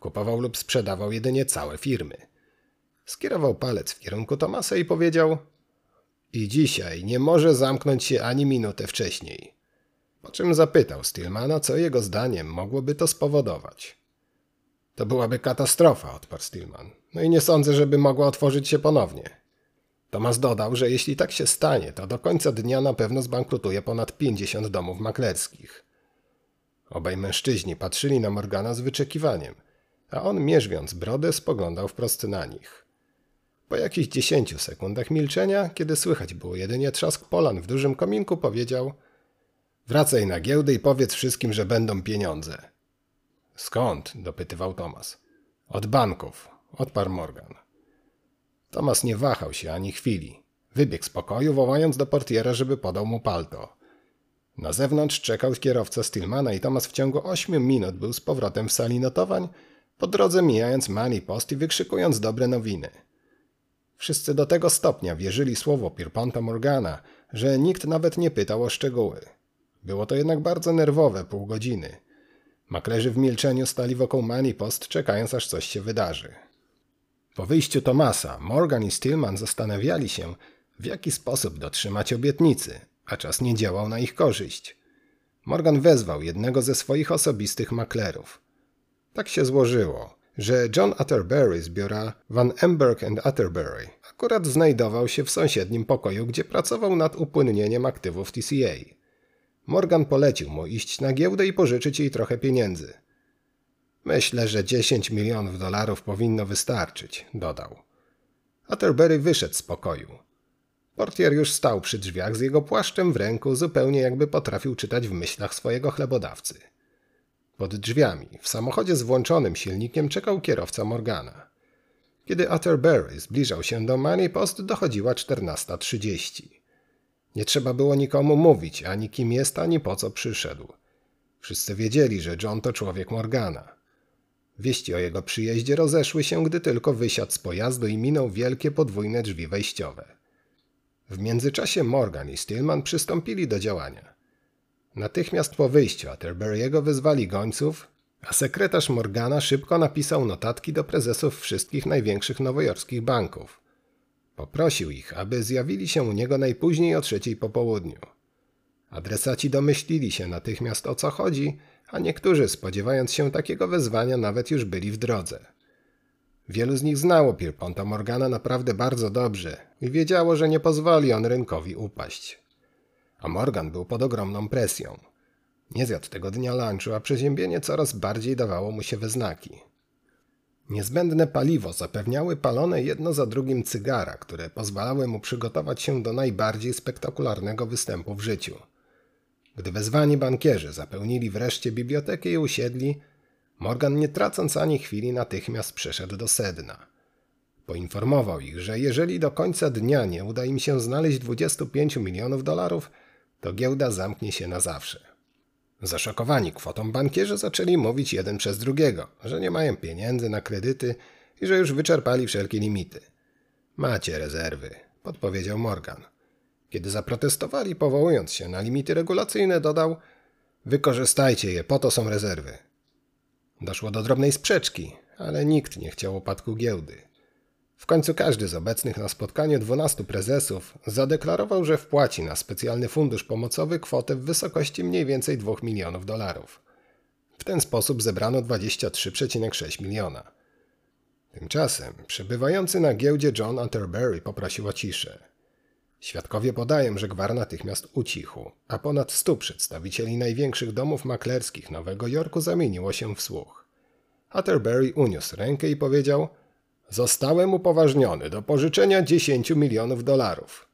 Kupował lub sprzedawał jedynie całe firmy. Skierował palec w kierunku Tomasa i powiedział: I dzisiaj nie może zamknąć się ani minutę wcześniej. Po czym zapytał Stillmana, co jego zdaniem mogłoby to spowodować. To byłaby katastrofa, odparł Stillman. No i nie sądzę, żeby mogła otworzyć się ponownie. Thomas dodał, że jeśli tak się stanie, to do końca dnia na pewno zbankrutuje ponad 50 domów maklerskich. Obaj mężczyźni patrzyli na Morgana z wyczekiwaniem, a on, mierzwiąc brodę, spoglądał wprost na nich. Po jakichś dziesięciu sekundach milczenia, kiedy słychać było jedynie trzask polan w dużym kominku, powiedział – Wracaj na giełdę i powiedz wszystkim, że będą pieniądze. Skąd? dopytywał Tomas. Od banków, odparł Morgan. Tomas nie wahał się ani chwili. Wybiegł z pokoju, wołając do portiera, żeby podał mu palto. Na zewnątrz czekał kierowca Stillmana i Tomas w ciągu ośmiu minut był z powrotem w sali notowań, po drodze mijając Money Post i wykrzykując dobre nowiny. Wszyscy do tego stopnia wierzyli słowo Pierponta Morgana, że nikt nawet nie pytał o szczegóły. Było to jednak bardzo nerwowe pół godziny. Maklerzy w milczeniu stali wokół Money Post, czekając aż coś się wydarzy. Po wyjściu Tomasa, Morgan i Stillman zastanawiali się, w jaki sposób dotrzymać obietnicy, a czas nie działał na ich korzyść. Morgan wezwał jednego ze swoich osobistych maklerów. Tak się złożyło, że John Atterbury z biura Van Emberg and Atterbury akurat znajdował się w sąsiednim pokoju, gdzie pracował nad upłynnieniem aktywów TCA. Morgan polecił mu iść na giełdę i pożyczyć jej trochę pieniędzy. Myślę, że 10 milionów dolarów powinno wystarczyć, dodał. Atterbury wyszedł z pokoju. Portier już stał przy drzwiach z jego płaszczem w ręku, zupełnie jakby potrafił czytać w myślach swojego chlebodawcy. Pod drzwiami, w samochodzie z włączonym silnikiem, czekał kierowca Morgana. Kiedy Atterbury zbliżał się do Money Post, dochodziła 14.30. Nie trzeba było nikomu mówić, ani kim jest, ani po co przyszedł. Wszyscy wiedzieli, że John to człowiek Morgana. Wieści o jego przyjeździe rozeszły się, gdy tylko wysiadł z pojazdu i minął wielkie podwójne drzwi wejściowe. W międzyczasie Morgan i Stillman przystąpili do działania. Natychmiast po wyjściu Atterbury'ego wyzwali gońców, a sekretarz Morgana szybko napisał notatki do prezesów wszystkich największych nowojorskich banków. Poprosił ich, aby zjawili się u niego najpóźniej o trzeciej po południu. Adresaci domyślili się natychmiast o co chodzi, a niektórzy, spodziewając się takiego wezwania, nawet już byli w drodze. Wielu z nich znało Pierponta Morgana naprawdę bardzo dobrze i wiedziało, że nie pozwoli on rynkowi upaść. A Morgan był pod ogromną presją. Nie zjadł tego dnia lunchu, a przeziębienie coraz bardziej dawało mu się we znaki. Niezbędne paliwo zapewniały palone jedno za drugim cygara, które pozwalały mu przygotować się do najbardziej spektakularnego występu w życiu. Gdy wezwani bankierzy zapełnili wreszcie bibliotekę i usiedli, Morgan nie tracąc ani chwili natychmiast przeszedł do sedna. Poinformował ich, że jeżeli do końca dnia nie uda im się znaleźć 25 milionów dolarów, to giełda zamknie się na zawsze. Zaszokowani kwotą bankierzy zaczęli mówić jeden przez drugiego, że nie mają pieniędzy na kredyty i że już wyczerpali wszelkie limity. Macie rezerwy, podpowiedział Morgan. Kiedy zaprotestowali, powołując się na limity regulacyjne, dodał: Wykorzystajcie je, po to są rezerwy. Doszło do drobnej sprzeczki, ale nikt nie chciał upadku giełdy. W końcu każdy z obecnych na spotkaniu 12 prezesów zadeklarował, że wpłaci na specjalny fundusz pomocowy kwotę w wysokości mniej więcej 2 milionów dolarów. W ten sposób zebrano 23,6 miliona. Tymczasem przebywający na giełdzie John Atterbury poprosił o ciszę. Świadkowie podają, że gwar natychmiast ucichł, a ponad stu przedstawicieli największych domów maklerskich Nowego Jorku zamieniło się w słuch. Atterbury uniósł rękę i powiedział – Zostałem upoważniony do pożyczenia 10 milionów dolarów.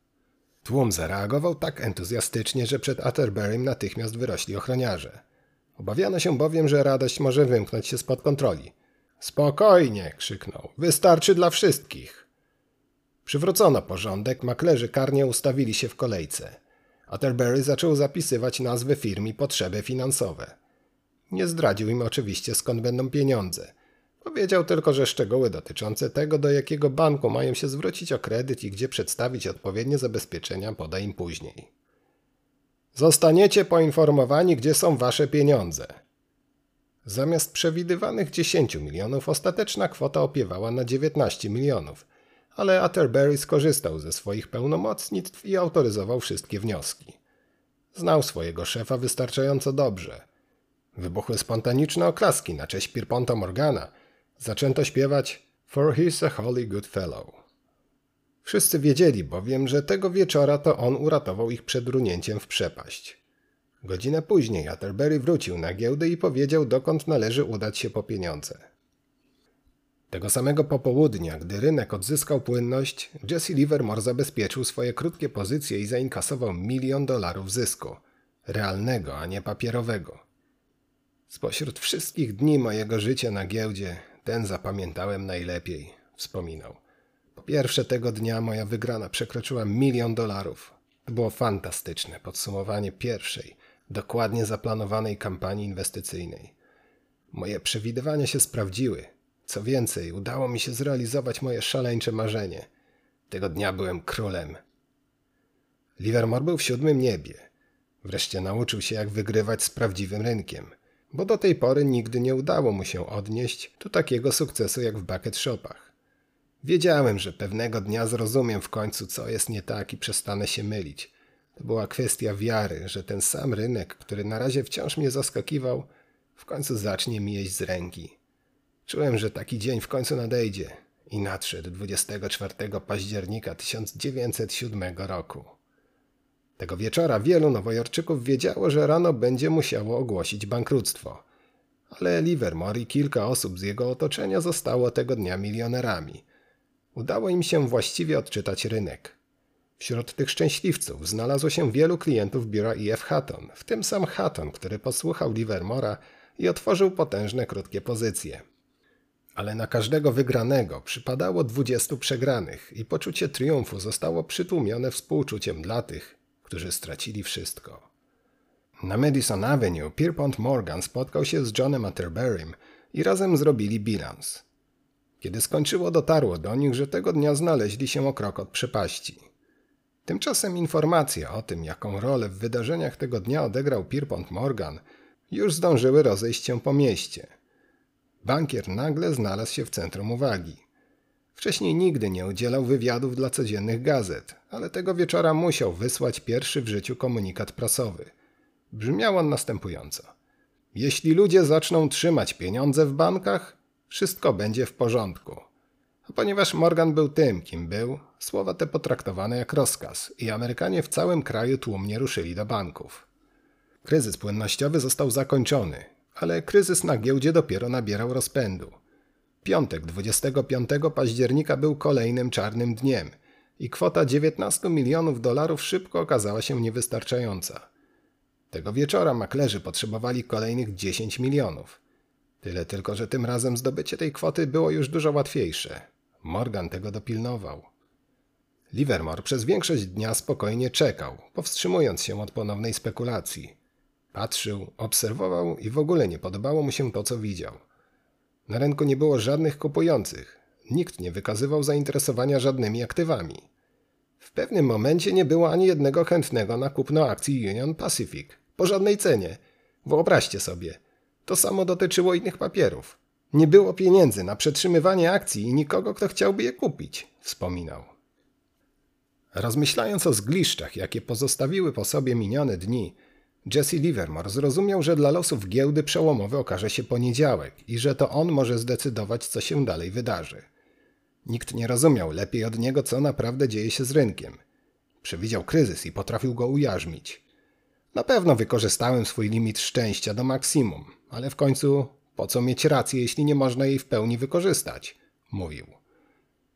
Tłum zareagował tak entuzjastycznie, że przed Atterburym natychmiast wyrośli ochroniarze. Obawiano się bowiem, że radość może wymknąć się spod kontroli. Spokojnie, krzyknął. Wystarczy dla wszystkich. Przywrócono porządek, maklerzy karnie ustawili się w kolejce. Atterbury zaczął zapisywać nazwy firm i potrzeby finansowe. Nie zdradził im oczywiście skąd będą pieniądze – Powiedział tylko, że szczegóły dotyczące tego, do jakiego banku mają się zwrócić o kredyt i gdzie przedstawić odpowiednie zabezpieczenia, poda im później. Zostaniecie poinformowani, gdzie są wasze pieniądze. Zamiast przewidywanych 10 milionów, ostateczna kwota opiewała na 19 milionów, ale Atterbury skorzystał ze swoich pełnomocnictw i autoryzował wszystkie wnioski. Znał swojego szefa wystarczająco dobrze. Wybuchły spontaniczne oklaski na cześć Pierponta Morgana – zaczęto śpiewać For he's a holy good fellow. Wszyscy wiedzieli bowiem, że tego wieczora to on uratował ich przed runięciem w przepaść. Godzinę później Atterbury wrócił na giełdę i powiedział, dokąd należy udać się po pieniądze. Tego samego popołudnia, gdy rynek odzyskał płynność, Jesse Livermore zabezpieczył swoje krótkie pozycje i zainkasował milion dolarów zysku. Realnego, a nie papierowego. Spośród wszystkich dni mojego życia na giełdzie ten zapamiętałem najlepiej, wspominał. Po pierwsze tego dnia moja wygrana przekroczyła milion dolarów. To było fantastyczne podsumowanie pierwszej, dokładnie zaplanowanej kampanii inwestycyjnej. Moje przewidywania się sprawdziły. Co więcej, udało mi się zrealizować moje szaleńcze marzenie. Tego dnia byłem królem. Livermore był w siódmym niebie. Wreszcie nauczył się, jak wygrywać z prawdziwym rynkiem – bo do tej pory nigdy nie udało mu się odnieść tu takiego sukcesu jak w bucket shopach. Wiedziałem, że pewnego dnia zrozumiem w końcu, co jest nie tak i przestanę się mylić. To była kwestia wiary, że ten sam rynek, który na razie wciąż mnie zaskakiwał, w końcu zacznie mi jeść z ręki. Czułem, że taki dzień w końcu nadejdzie i nadszedł 24 października 1907 roku. Tego wieczora wielu nowojorczyków wiedziało, że rano będzie musiało ogłosić bankructwo. Ale Livermore i kilka osób z jego otoczenia zostało tego dnia milionerami. Udało im się właściwie odczytać rynek. Wśród tych szczęśliwców znalazło się wielu klientów biura E.F. Hatton, w tym sam Hatton, który posłuchał Livermora i otworzył potężne krótkie pozycje. Ale na każdego wygranego przypadało dwudziestu przegranych i poczucie triumfu zostało przytłumione współczuciem dla tych, którzy stracili wszystko. Na Madison Avenue Pierpont Morgan spotkał się z Johnem Atterberrym i razem zrobili bilans. Kiedy skończyło, dotarło do nich, że tego dnia znaleźli się o krok od przepaści. Tymczasem informacje o tym, jaką rolę w wydarzeniach tego dnia odegrał Pierpont Morgan, już zdążyły rozejść się po mieście. Bankier nagle znalazł się w centrum uwagi. Wcześniej nigdy nie udzielał wywiadów dla codziennych gazet, ale tego wieczora musiał wysłać pierwszy w życiu komunikat prasowy. Brzmiał on następująco. Jeśli ludzie zaczną trzymać pieniądze w bankach, wszystko będzie w porządku. A ponieważ Morgan był tym, kim był, słowa te potraktowane jak rozkaz i Amerykanie w całym kraju tłumnie ruszyli do banków. Kryzys płynnościowy został zakończony, ale kryzys na giełdzie dopiero nabierał rozpędu. Piątek 25 października był kolejnym czarnym dniem i kwota 19 milionów dolarów szybko okazała się niewystarczająca. Tego wieczora maklerzy potrzebowali kolejnych 10 milionów. Tyle tylko, że tym razem zdobycie tej kwoty było już dużo łatwiejsze. Morgan tego dopilnował. Livermore przez większość dnia spokojnie czekał, powstrzymując się od ponownej spekulacji. Patrzył, obserwował i w ogóle nie podobało mu się to, co widział. Na rynku nie było żadnych kupujących. Nikt nie wykazywał zainteresowania żadnymi aktywami. W pewnym momencie nie było ani jednego chętnego na kupno akcji Union Pacific. Po żadnej cenie. Wyobraźcie sobie. To samo dotyczyło innych papierów. Nie było pieniędzy na przetrzymywanie akcji i nikogo, kto chciałby je kupić, wspominał. Rozmyślając o zgliszczach, jakie pozostawiły po sobie minione dni, Jesse Livermore zrozumiał, że dla losów giełdy przełomowy okaże się poniedziałek i że to on może zdecydować, co się dalej wydarzy. Nikt nie rozumiał lepiej od niego, co naprawdę dzieje się z rynkiem. Przewidział kryzys i potrafił go ujarzmić. Na pewno wykorzystałem swój limit szczęścia do maksimum, ale w końcu po co mieć rację, jeśli nie można jej w pełni wykorzystać? Mówił.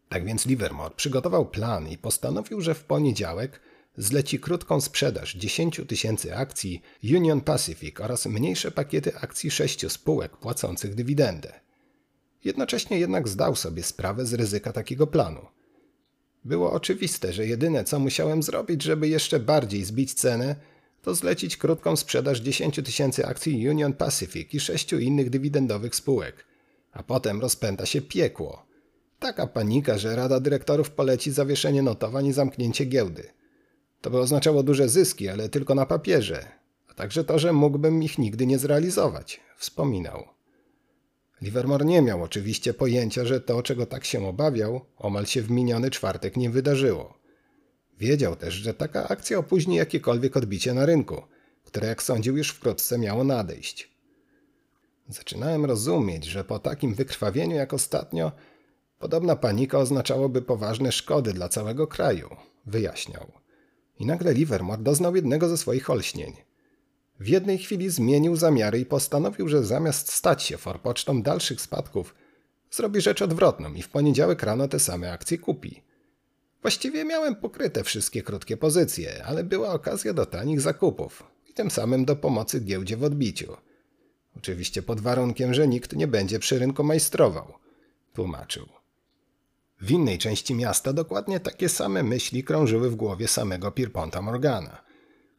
Tak więc Livermore przygotował plan i postanowił, że w poniedziałek zleci krótką sprzedaż 10 tysięcy akcji Union Pacific oraz mniejsze pakiety akcji sześciu spółek płacących dywidendę. Jednocześnie jednak zdał sobie sprawę z ryzyka takiego planu. Było oczywiste, że jedyne co musiałem zrobić, żeby jeszcze bardziej zbić cenę, to zlecić krótką sprzedaż 10 tysięcy akcji Union Pacific i sześciu innych dywidendowych spółek. A potem rozpęta się piekło. Taka panika, że Rada Dyrektorów poleci zawieszenie notowań i zamknięcie giełdy. To by oznaczało duże zyski, ale tylko na papierze, a także to, że mógłbym ich nigdy nie zrealizować, wspominał. Livermore nie miał oczywiście pojęcia, że to, czego tak się obawiał, omal się w miniony czwartek nie wydarzyło. Wiedział też, że taka akcja opóźni jakiekolwiek odbicie na rynku, które jak sądził już wkrótce miało nadejść. Zaczynałem rozumieć, że po takim wykrwawieniu jak ostatnio, podobna panika oznaczałoby poważne szkody dla całego kraju, wyjaśniał. I nagle Livermore doznał jednego ze swoich olśnień. W jednej chwili zmienił zamiary i postanowił, że zamiast stać się forpocztą dalszych spadków, zrobi rzecz odwrotną i w poniedziałek rano te same akcje kupi. Właściwie miałem pokryte wszystkie krótkie pozycje, ale była okazja do tanich zakupów i tym samym do pomocy giełdzie w odbiciu. Oczywiście pod warunkiem, że nikt nie będzie przy rynku majstrował, tłumaczył. W innej części miasta dokładnie takie same myśli krążyły w głowie samego Pierponta Morgana.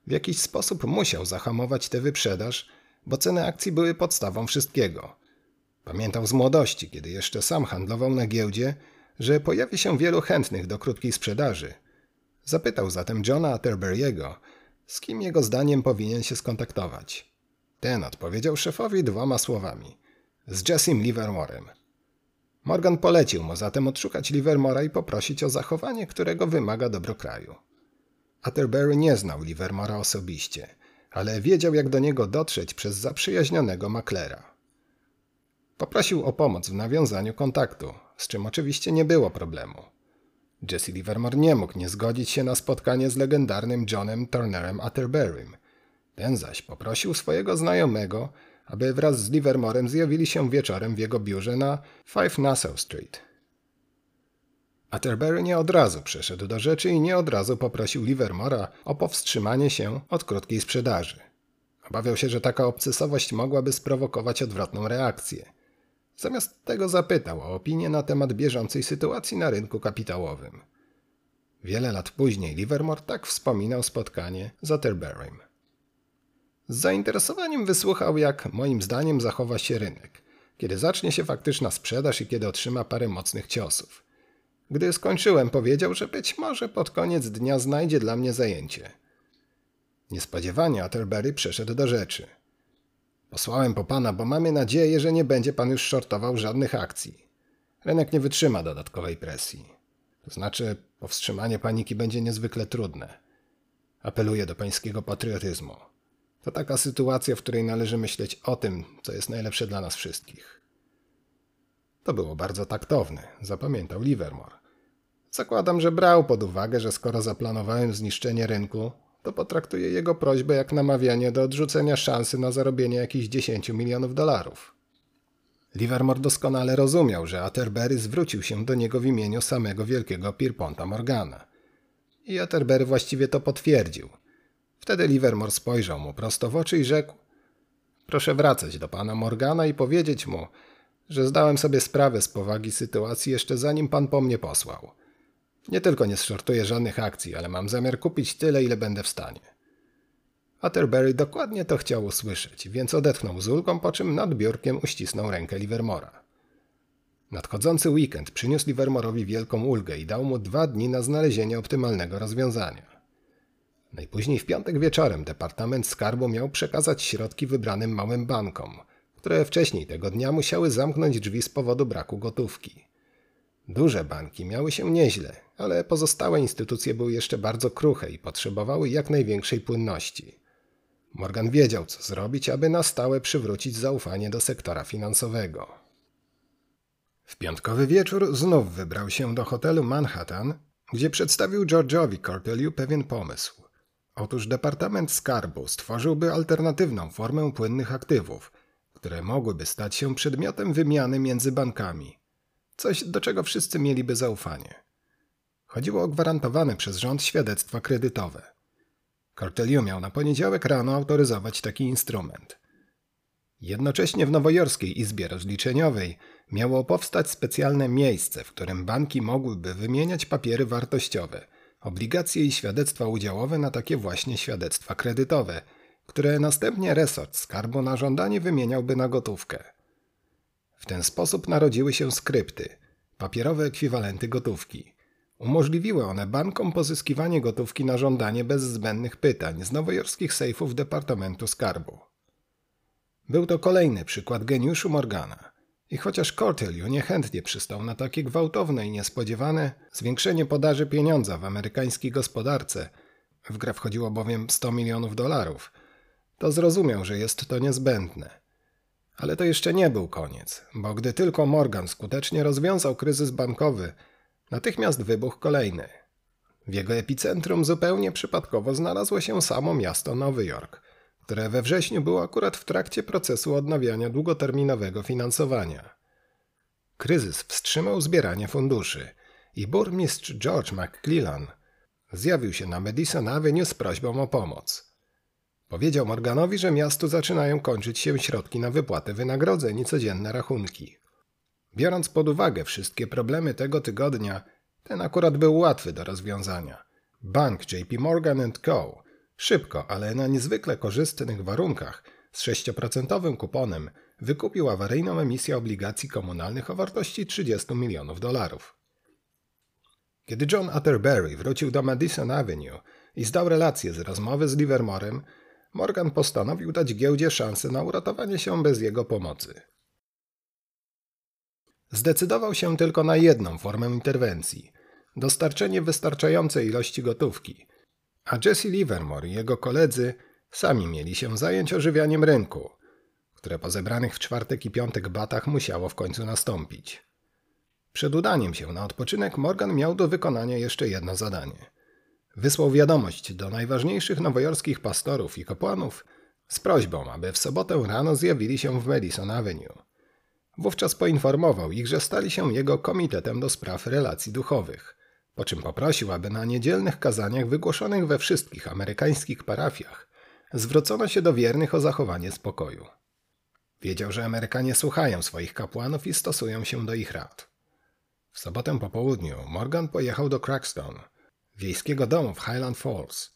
W jakiś sposób musiał zahamować tę wyprzedaż, bo ceny akcji były podstawą wszystkiego. Pamiętał z młodości, kiedy jeszcze sam handlował na giełdzie, że pojawi się wielu chętnych do krótkiej sprzedaży. Zapytał zatem Johna Atterbury'ego, z kim jego zdaniem powinien się skontaktować. Ten odpowiedział szefowi dwoma słowami. Z Jessim Livermorem. Morgan polecił mu zatem odszukać Livermora i poprosić o zachowanie, którego wymaga dobro kraju. Atterbury nie znał Livermora osobiście, ale wiedział jak do niego dotrzeć przez zaprzyjaźnionego maklera. Poprosił o pomoc w nawiązaniu kontaktu, z czym oczywiście nie było problemu. Jesse Livermore nie mógł nie zgodzić się na spotkanie z legendarnym Johnem Turnerem Atterburym. Ten zaś poprosił swojego znajomego, aby wraz z Livermorem zjawili się wieczorem w jego biurze na 5 Nassau Street. Atterbury nie od razu przeszedł do rzeczy i nie od razu poprosił Livermora o powstrzymanie się od krótkiej sprzedaży. Obawiał się, że taka obcesowość mogłaby sprowokować odwrotną reakcję – Zamiast tego zapytał o opinię na temat bieżącej sytuacji na rynku kapitałowym. Wiele lat później Livermore tak wspominał spotkanie z Atterberrym. Z zainteresowaniem wysłuchał, jak moim zdaniem zachowa się rynek, kiedy zacznie się faktyczna sprzedaż i kiedy otrzyma parę mocnych ciosów. Gdy skończyłem, powiedział, że być może pod koniec dnia znajdzie dla mnie zajęcie. Niespodziewanie Atterbury przeszedł do rzeczy. Posłałem po pana, bo mamy nadzieję, że nie będzie pan już shortował żadnych akcji. Rynek nie wytrzyma dodatkowej presji. To znaczy, powstrzymanie paniki będzie niezwykle trudne. Apeluję do pańskiego patriotyzmu. To taka sytuacja, w której należy myśleć o tym, co jest najlepsze dla nas wszystkich. To było bardzo taktowne, zapamiętał Livermore. Zakładam, że brał pod uwagę, że skoro zaplanowałem zniszczenie rynku, to potraktuję jego prośbę jak namawianie do odrzucenia szansy na zarobienie jakichś 10 milionów dolarów. Livermore doskonale rozumiał, że Atterbury zwrócił się do niego w imieniu samego wielkiego Pierponta Morgana. I Atterbury właściwie to potwierdził. Wtedy Livermore spojrzał mu prosto w oczy i rzekł Proszę wracać do pana Morgana i powiedzieć mu, że zdałem sobie sprawę z powagi sytuacji jeszcze zanim pan po mnie posłał. Nie tylko nie zszortuję żadnych akcji, ale mam zamiar kupić tyle, ile będę w stanie. Atterbury dokładnie to chciał usłyszeć, więc odetchnął z ulgą, po czym nad biurkiem uścisnął rękę Livermora. Nadchodzący weekend przyniósł Livermorowi wielką ulgę i dał mu dwa dni na znalezienie optymalnego rozwiązania. Najpóźniej w piątek wieczorem Departament Skarbu miał przekazać środki wybranym małym bankom, które wcześniej tego dnia musiały zamknąć drzwi z powodu braku gotówki. Duże banki miały się nieźle, ale pozostałe instytucje były jeszcze bardzo kruche i potrzebowały jak największej płynności. Morgan wiedział, co zrobić, aby na stałe przywrócić zaufanie do sektora finansowego. W piątkowy wieczór znów wybrał się do hotelu Manhattan, gdzie przedstawił George'owi Corteliu pewien pomysł. Otóż Departament Skarbu stworzyłby alternatywną formę płynnych aktywów, które mogłyby stać się przedmiotem wymiany między bankami. Coś, do czego wszyscy mieliby zaufanie. Chodziło o gwarantowane przez rząd świadectwa kredytowe. Cortelio miał na poniedziałek rano autoryzować taki instrument. Jednocześnie w nowojorskiej izbie rozliczeniowej miało powstać specjalne miejsce, w którym banki mogłyby wymieniać papiery wartościowe, obligacje i świadectwa udziałowe na takie właśnie świadectwa kredytowe, które następnie resort skarbu na żądanie wymieniałby na gotówkę. W ten sposób narodziły się skrypty, papierowe ekwiwalenty gotówki, Umożliwiły one bankom pozyskiwanie gotówki na żądanie bez zbędnych pytań z nowojorskich sejfów Departamentu Skarbu. Był to kolejny przykład geniuszu Morgana. I chociaż Corteliu niechętnie przystał na takie gwałtowne i niespodziewane zwiększenie podaży pieniądza w amerykańskiej gospodarce, w grę wchodziło bowiem 100 milionów dolarów, to zrozumiał, że jest to niezbędne. Ale to jeszcze nie był koniec, bo gdy tylko Morgan skutecznie rozwiązał kryzys bankowy, Natychmiast wybuchł kolejny. W jego epicentrum zupełnie przypadkowo znalazło się samo miasto Nowy Jork, które we wrześniu było akurat w trakcie procesu odnawiania długoterminowego finansowania. Kryzys wstrzymał zbieranie funduszy i burmistrz George McClellan zjawił się na Madison Avenue z prośbą o pomoc. Powiedział Morganowi, że miastu zaczynają kończyć się środki na wypłatę wynagrodzeń i codzienne rachunki. Biorąc pod uwagę wszystkie problemy tego tygodnia, ten akurat był łatwy do rozwiązania. Bank JP Morgan Co. szybko, ale na niezwykle korzystnych warunkach z 6% kuponem wykupił awaryjną emisję obligacji komunalnych o wartości 30 milionów dolarów. Kiedy John Atterbury wrócił do Madison Avenue i zdał relację z rozmowy z Livermorem, Morgan postanowił dać giełdzie szansę na uratowanie się bez jego pomocy. Zdecydował się tylko na jedną formę interwencji dostarczenie wystarczającej ilości gotówki, a Jesse Livermore i jego koledzy sami mieli się zająć ożywianiem rynku, które po zebranych w czwartek i piątek batach musiało w końcu nastąpić. Przed udaniem się na odpoczynek Morgan miał do wykonania jeszcze jedno zadanie. Wysłał wiadomość do najważniejszych nowojorskich pastorów i kapłanów z prośbą, aby w sobotę rano zjawili się w Madison Avenue. Wówczas poinformował ich, że stali się jego komitetem do spraw relacji duchowych, po czym poprosił, aby na niedzielnych kazaniach wygłoszonych we wszystkich amerykańskich parafiach zwrócono się do wiernych o zachowanie spokoju. Wiedział, że Amerykanie słuchają swoich kapłanów i stosują się do ich rad. W sobotę po południu Morgan pojechał do Crackstone, wiejskiego domu w Highland Falls.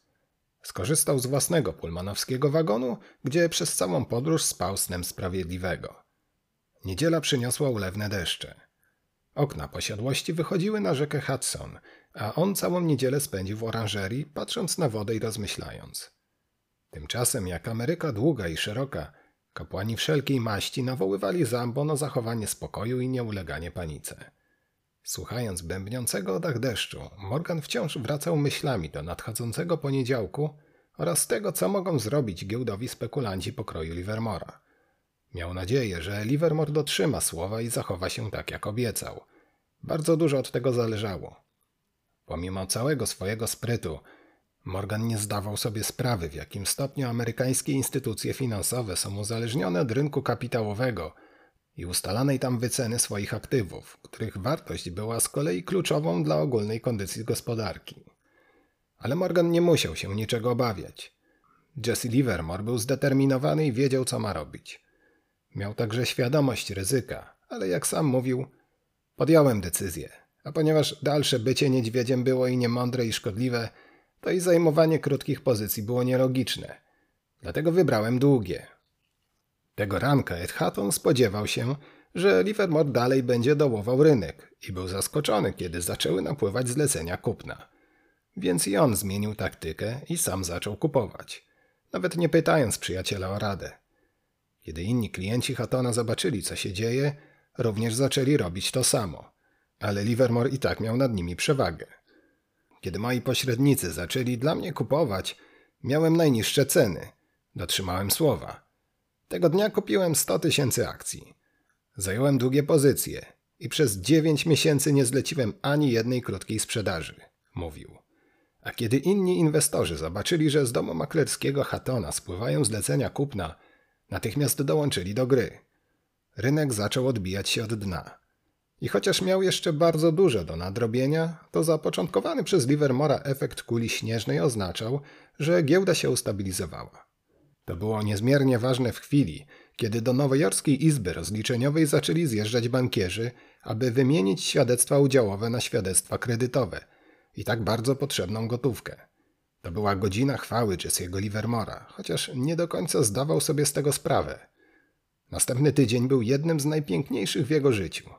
Skorzystał z własnego pulmanowskiego wagonu, gdzie przez całą podróż spał snem sprawiedliwego. Niedziela przyniosła ulewne deszcze. Okna posiadłości wychodziły na rzekę Hudson, a on całą niedzielę spędził w oranżerii, patrząc na wodę i rozmyślając. Tymczasem, jak Ameryka długa i szeroka, kapłani wszelkiej maści nawoływali Zambo na zachowanie spokoju i nieuleganie panice. Słuchając bębniącego o dach deszczu, Morgan wciąż wracał myślami do nadchodzącego poniedziałku oraz tego, co mogą zrobić giełdowi spekulanci pokroju Livermora. Miał nadzieję, że Livermore dotrzyma słowa i zachowa się tak, jak obiecał. Bardzo dużo od tego zależało. Pomimo całego swojego sprytu, Morgan nie zdawał sobie sprawy, w jakim stopniu amerykańskie instytucje finansowe są uzależnione od rynku kapitałowego i ustalanej tam wyceny swoich aktywów, których wartość była z kolei kluczową dla ogólnej kondycji gospodarki. Ale Morgan nie musiał się niczego obawiać. Jesse Livermore był zdeterminowany i wiedział, co ma robić. Miał także świadomość ryzyka, ale jak sam mówił, podjąłem decyzję, a ponieważ dalsze bycie niedźwiedziem było i niemądre i szkodliwe, to i zajmowanie krótkich pozycji było nielogiczne. Dlatego wybrałem długie. Tego ranka Ed Hatton spodziewał się, że Livermore dalej będzie dołował rynek i był zaskoczony, kiedy zaczęły napływać zlecenia kupna. Więc i on zmienił taktykę i sam zaczął kupować, nawet nie pytając przyjaciela o radę. Kiedy inni klienci Hattona zobaczyli, co się dzieje, również zaczęli robić to samo. Ale Livermore i tak miał nad nimi przewagę. Kiedy moi pośrednicy zaczęli dla mnie kupować, miałem najniższe ceny. Dotrzymałem słowa. Tego dnia kupiłem 100 tysięcy akcji. Zająłem długie pozycje i przez 9 miesięcy nie zleciłem ani jednej krótkiej sprzedaży, mówił. A kiedy inni inwestorzy zobaczyli, że z domu maklerskiego Hattona spływają zlecenia kupna, natychmiast dołączyli do gry. Rynek zaczął odbijać się od dna. I chociaż miał jeszcze bardzo dużo do nadrobienia, to zapoczątkowany przez Livermora efekt kuli śnieżnej oznaczał, że giełda się ustabilizowała. To było niezmiernie ważne w chwili, kiedy do nowojorskiej izby rozliczeniowej zaczęli zjeżdżać bankierzy, aby wymienić świadectwa udziałowe na świadectwa kredytowe i tak bardzo potrzebną gotówkę. To była godzina chwały Jesse'ego Livermora, chociaż nie do końca zdawał sobie z tego sprawę. Następny tydzień był jednym z najpiękniejszych w jego życiu.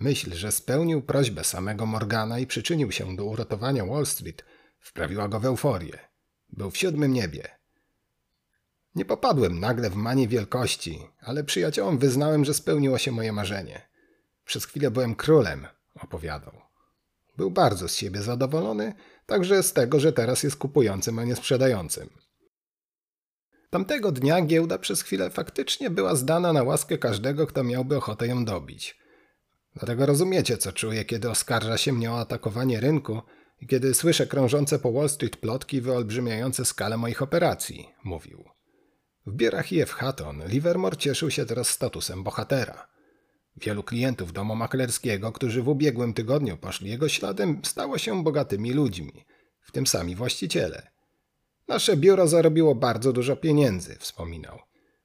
Myśl, że spełnił prośbę samego Morgana i przyczynił się do uratowania Wall Street, wprawiła go w euforię. Był w siódmym niebie. Nie popadłem nagle w manię wielkości, ale przyjaciołom wyznałem, że spełniło się moje marzenie. Przez chwilę byłem królem, opowiadał. Był bardzo z siebie zadowolony, także z tego, że teraz jest kupującym, a nie sprzedającym. Tamtego dnia giełda przez chwilę faktycznie była zdana na łaskę każdego, kto miałby ochotę ją dobić. Dlatego rozumiecie, co czuję, kiedy oskarża się mnie o atakowanie rynku i kiedy słyszę krążące po Wall Street plotki wyolbrzymiające skalę moich operacji, mówił. W bierach IF Hatton Livermore cieszył się teraz statusem bohatera. Wielu klientów domu maklerskiego, którzy w ubiegłym tygodniu poszli jego śladem, stało się bogatymi ludźmi, w tym sami właściciele. Nasze biuro zarobiło bardzo dużo pieniędzy, wspominał.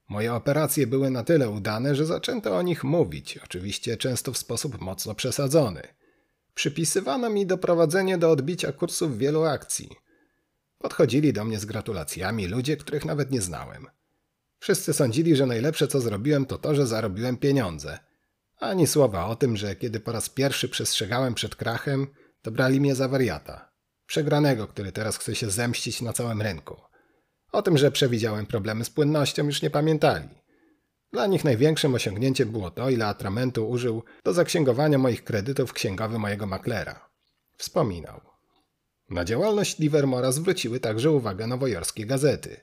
Moje operacje były na tyle udane, że zaczęto o nich mówić, oczywiście często w sposób mocno przesadzony. Przypisywano mi doprowadzenie do odbicia kursów wielu akcji. Podchodzili do mnie z gratulacjami ludzie, których nawet nie znałem. Wszyscy sądzili, że najlepsze co zrobiłem to to, że zarobiłem pieniądze – ani słowa o tym, że kiedy po raz pierwszy przestrzegałem przed krachem, to brali mnie za wariata. Przegranego, który teraz chce się zemścić na całym rynku. O tym, że przewidziałem problemy z płynnością, już nie pamiętali. Dla nich największym osiągnięciem było to, ile atramentu użył do zaksięgowania moich kredytów księgowy mojego maklera. Wspominał. Na działalność Livermora zwróciły także uwagę nowojorskie gazety.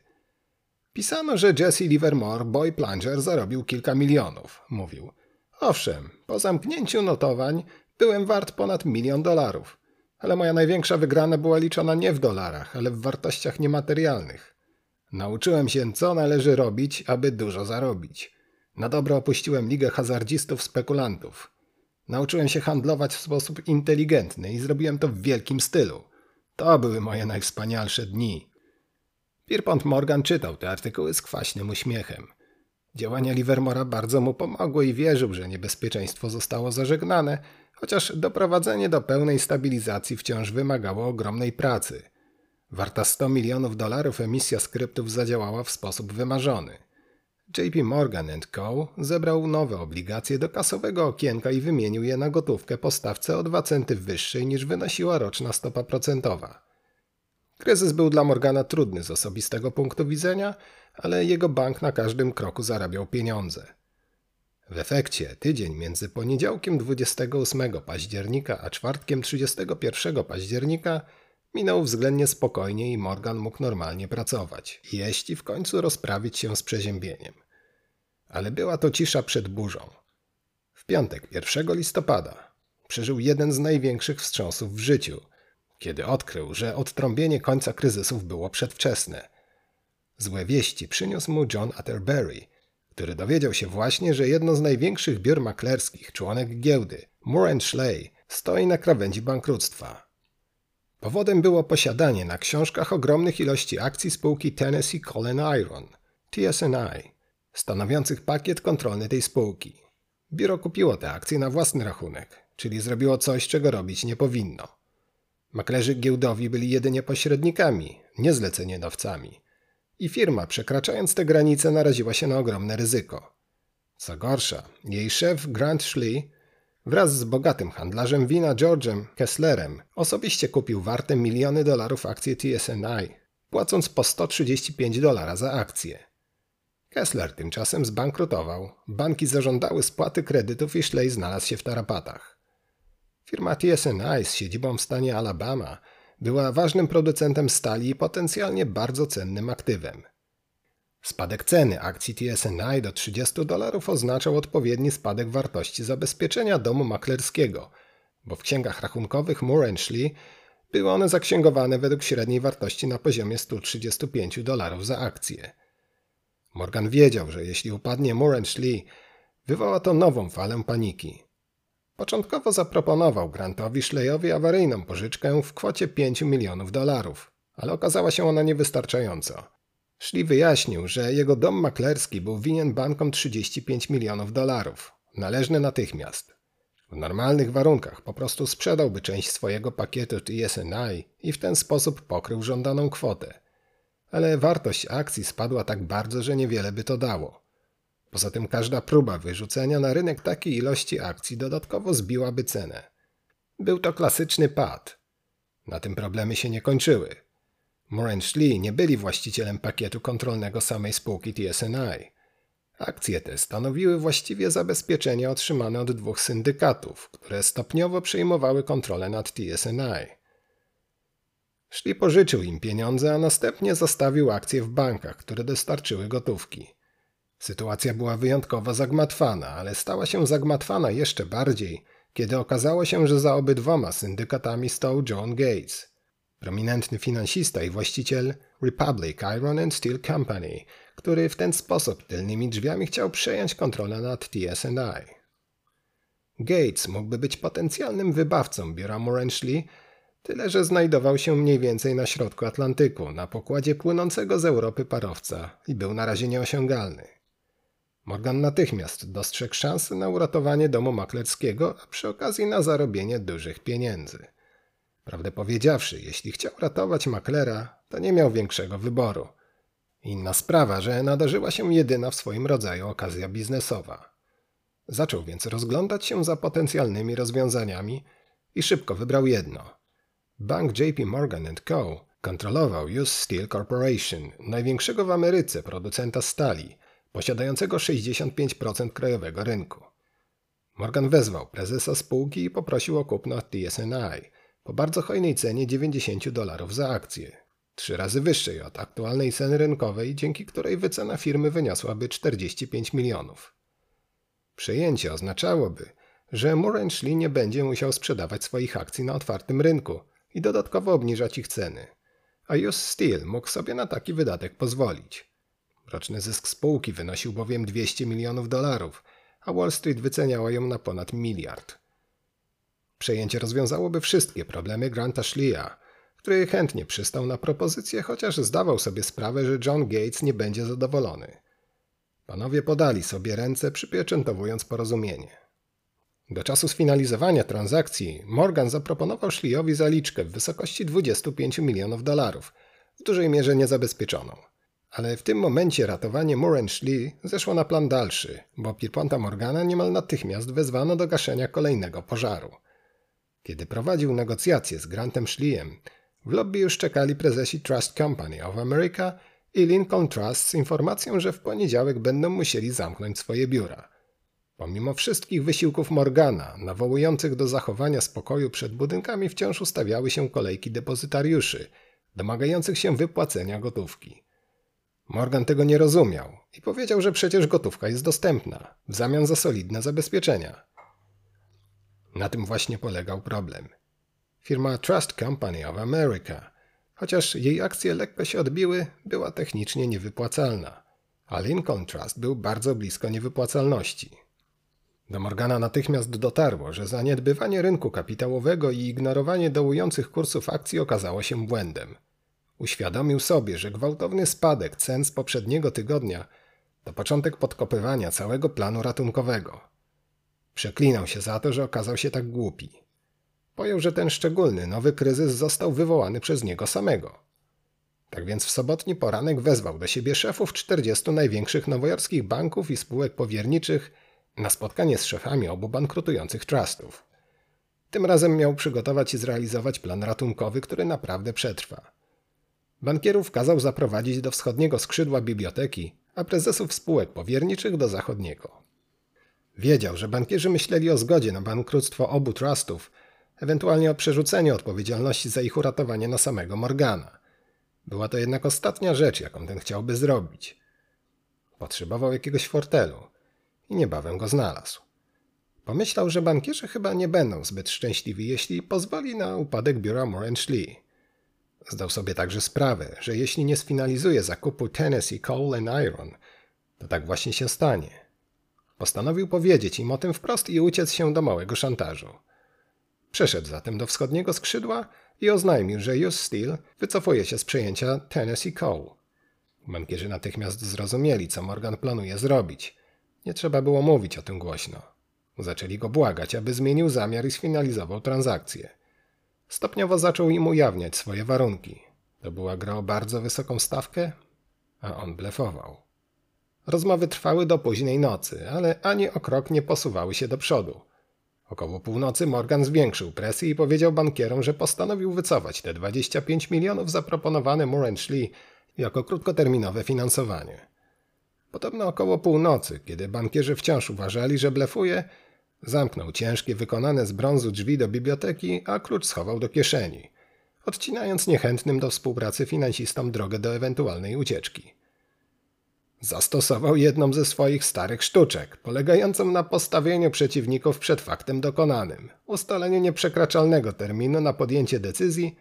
Pisano, że Jesse Livermore, boy plunger, zarobił kilka milionów, mówił. Owszem, po zamknięciu notowań byłem wart ponad milion dolarów, ale moja największa wygrana była liczona nie w dolarach, ale w wartościach niematerialnych. Nauczyłem się, co należy robić, aby dużo zarobić. Na dobro opuściłem ligę hazardzistów spekulantów. Nauczyłem się handlować w sposób inteligentny i zrobiłem to w wielkim stylu. To były moje najwspanialsze dni. Pierpont Morgan czytał te artykuły z kwaśnym uśmiechem. Działania Livermora bardzo mu pomogły i wierzył, że niebezpieczeństwo zostało zażegnane, chociaż doprowadzenie do pełnej stabilizacji wciąż wymagało ogromnej pracy. Warta 100 milionów dolarów emisja skryptów zadziałała w sposób wymarzony. JP Morgan Co. zebrał nowe obligacje do kasowego okienka i wymienił je na gotówkę po stawce o 2 centy wyższej niż wynosiła roczna stopa procentowa. Kryzys był dla Morgana trudny z osobistego punktu widzenia, ale jego bank na każdym kroku zarabiał pieniądze. W efekcie tydzień między poniedziałkiem 28 października a czwartkiem 31 października minął względnie spokojnie i Morgan mógł normalnie pracować, jeść i w końcu rozprawić się z przeziębieniem. Ale była to cisza przed burzą. W piątek 1 listopada przeżył jeden z największych wstrząsów w życiu, kiedy odkrył, że odtrąbienie końca kryzysów było przedwczesne. Złe wieści przyniósł mu John Atterbury, który dowiedział się właśnie, że jedno z największych biur maklerskich, członek giełdy, Moore Schley, stoi na krawędzi bankructwa. Powodem było posiadanie na książkach ogromnych ilości akcji spółki Tennessee Coal Iron, TSNI, stanowiących pakiet kontrolny tej spółki. Biuro kupiło te akcje na własny rachunek, czyli zrobiło coś, czego robić nie powinno. Maklerzy giełdowi byli jedynie pośrednikami, nie zleceniodawcami. I firma, przekraczając te granice, naraziła się na ogromne ryzyko. Co gorsza, jej szef Grant Schley wraz z bogatym handlarzem wina George'em Kesslerem osobiście kupił warte miliony dolarów akcje TSNI, płacąc po 135 dolara za akcję. Kessler tymczasem zbankrutował, banki zażądały spłaty kredytów i Schley znalazł się w tarapatach. Firma TSNI z siedzibą w stanie Alabama była ważnym producentem stali i potencjalnie bardzo cennym aktywem. Spadek ceny akcji TSNI do 30 dolarów oznaczał odpowiedni spadek wartości zabezpieczenia domu maklerskiego, bo w księgach rachunkowych Moore Schley były one zaksięgowane według średniej wartości na poziomie 135 dolarów za akcję. Morgan wiedział, że jeśli upadnie Moore Schley, wywoła to nową falę paniki. Początkowo zaproponował Grantowi Schleyowi awaryjną pożyczkę w kwocie 5 milionów dolarów, ale okazała się ona niewystarczająca. Szli wyjaśnił, że jego dom maklerski był winien bankom 35 milionów dolarów, należny natychmiast. W normalnych warunkach po prostu sprzedałby część swojego pakietu TSNI i w ten sposób pokrył żądaną kwotę. Ale wartość akcji spadła tak bardzo, że niewiele by to dało. Poza tym każda próba wyrzucenia na rynek takiej ilości akcji dodatkowo zbiłaby cenę. Był to klasyczny pad. Na tym problemy się nie kończyły. Moran Schley nie byli właścicielem pakietu kontrolnego samej spółki TSNI. Akcje te stanowiły właściwie zabezpieczenia otrzymane od dwóch syndykatów, które stopniowo przejmowały kontrolę nad TSNI. Szli pożyczył im pieniądze, a następnie zostawił akcje w bankach, które dostarczyły gotówki. Sytuacja była wyjątkowo zagmatwana, ale stała się zagmatwana jeszcze bardziej, kiedy okazało się, że za obydwoma syndykatami stał John Gates prominentny finansista i właściciel Republic Iron and Steel Company, który w ten sposób tylnymi drzwiami chciał przejąć kontrolę nad TSNI. Gates mógłby być potencjalnym wybawcą biura Morenschli, tyle że znajdował się mniej więcej na środku Atlantyku, na pokładzie płynącego z Europy parowca i był na razie nieosiągalny. Morgan natychmiast dostrzegł szansę na uratowanie domu maklerskiego, a przy okazji na zarobienie dużych pieniędzy – Prawdę powiedziawszy, jeśli chciał ratować maklera, to nie miał większego wyboru. Inna sprawa, że nadarzyła się jedyna w swoim rodzaju okazja biznesowa. Zaczął więc rozglądać się za potencjalnymi rozwiązaniami i szybko wybrał jedno. Bank JP Morgan Co. kontrolował US Steel Corporation, największego w Ameryce producenta stali, posiadającego 65% krajowego rynku. Morgan wezwał prezesa spółki i poprosił o kupno TSNI – po bardzo hojnej cenie 90 dolarów za akcję, trzy razy wyższej od aktualnej ceny rynkowej, dzięki której wycena firmy wyniosłaby 45 milionów. Przejęcie oznaczałoby, że Schley nie będzie musiał sprzedawać swoich akcji na otwartym rynku i dodatkowo obniżać ich ceny, a US Steel mógł sobie na taki wydatek pozwolić. Roczny zysk spółki wynosił bowiem 200 milionów dolarów, a Wall Street wyceniała ją na ponad miliard. Przejęcie rozwiązałoby wszystkie problemy Granta Schleya, który chętnie przystał na propozycję, chociaż zdawał sobie sprawę, że John Gates nie będzie zadowolony. Panowie podali sobie ręce, przypieczętowując porozumienie. Do czasu sfinalizowania transakcji Morgan zaproponował Szliowi zaliczkę w wysokości 25 milionów dolarów, w dużej mierze niezabezpieczoną. Ale w tym momencie ratowanie Moore Szli zeszło na plan dalszy, bo Pierponta Morgana niemal natychmiast wezwano do gaszenia kolejnego pożaru. Kiedy prowadził negocjacje z Grantem Schliem, w lobby już czekali prezesi Trust Company of America i Lincoln Trust z informacją, że w poniedziałek będą musieli zamknąć swoje biura. Pomimo wszystkich wysiłków Morgana, nawołujących do zachowania spokoju przed budynkami, wciąż ustawiały się kolejki depozytariuszy, domagających się wypłacenia gotówki. Morgan tego nie rozumiał i powiedział, że przecież gotówka jest dostępna, w zamian za solidne zabezpieczenia. Na tym właśnie polegał problem. Firma Trust Company of America, chociaż jej akcje lekko się odbiły, była technicznie niewypłacalna, a Lincoln Trust był bardzo blisko niewypłacalności. Do Morgana natychmiast dotarło, że zaniedbywanie rynku kapitałowego i ignorowanie dołujących kursów akcji okazało się błędem. Uświadomił sobie, że gwałtowny spadek cen z poprzedniego tygodnia to początek podkopywania całego planu ratunkowego. Przeklinał się za to, że okazał się tak głupi. Pojął, że ten szczególny nowy kryzys został wywołany przez niego samego. Tak więc w sobotni poranek wezwał do siebie szefów 40 największych nowojorskich banków i spółek powierniczych na spotkanie z szefami obu bankrutujących trustów. Tym razem miał przygotować i zrealizować plan ratunkowy, który naprawdę przetrwa. Bankierów kazał zaprowadzić do wschodniego skrzydła biblioteki, a prezesów spółek powierniczych do zachodniego. Wiedział, że bankierzy myśleli o zgodzie na bankructwo obu trustów, ewentualnie o przerzuceniu odpowiedzialności za ich uratowanie na samego Morgana. Była to jednak ostatnia rzecz, jaką ten chciałby zrobić. Potrzebował jakiegoś fortelu i niebawem go znalazł. Pomyślał, że bankierzy chyba nie będą zbyt szczęśliwi, jeśli pozwoli na upadek biura Moran Lee. Zdał sobie także sprawę, że jeśli nie sfinalizuje zakupu Tennessee Coal and Iron, to tak właśnie się stanie. Postanowił powiedzieć im o tym wprost i uciec się do małego szantażu. Przeszedł zatem do wschodniego skrzydła i oznajmił, że US Steel wycofuje się z przejęcia Tennessee Coal. Bankierzy natychmiast zrozumieli, co Morgan planuje zrobić. Nie trzeba było mówić o tym głośno. Zaczęli go błagać, aby zmienił zamiar i sfinalizował transakcję. Stopniowo zaczął im ujawniać swoje warunki. To była gra o bardzo wysoką stawkę, a on blefował. Rozmowy trwały do późnej nocy, ale ani o krok nie posuwały się do przodu. Około północy Morgan zwiększył presję i powiedział bankierom, że postanowił wycofać te 25 milionów zaproponowane Moore Lee jako krótkoterminowe finansowanie. Podobno około północy, kiedy bankierzy wciąż uważali, że blefuje, zamknął ciężkie, wykonane z brązu drzwi do biblioteki, a klucz schował do kieszeni, odcinając niechętnym do współpracy finansistom drogę do ewentualnej ucieczki. Zastosował jedną ze swoich starych sztuczek, polegającą na postawieniu przeciwników przed faktem dokonanym, ustaleniu nieprzekraczalnego terminu na podjęcie decyzji,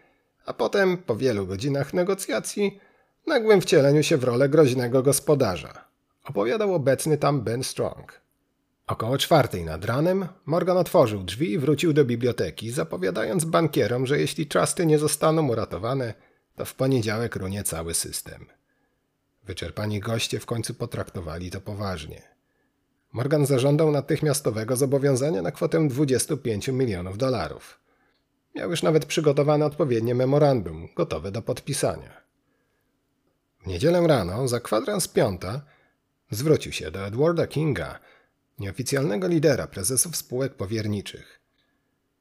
a potem, po wielu godzinach negocjacji, nagłym wcieleniu się w rolę groźnego gospodarza. Opowiadał obecny tam Ben Strong. Około czwartej nad ranem Morgan otworzył drzwi i wrócił do biblioteki, zapowiadając bankierom, że jeśli trusty nie zostaną uratowane, to w poniedziałek runie cały system. Wyczerpani goście w końcu potraktowali to poważnie. Morgan zażądał natychmiastowego zobowiązania na kwotę 25 milionów dolarów. Miał już nawet przygotowane odpowiednie memorandum, gotowe do podpisania. W niedzielę rano, za kwadrans piąta, zwrócił się do Edwarda Kinga, nieoficjalnego lidera prezesów spółek powierniczych.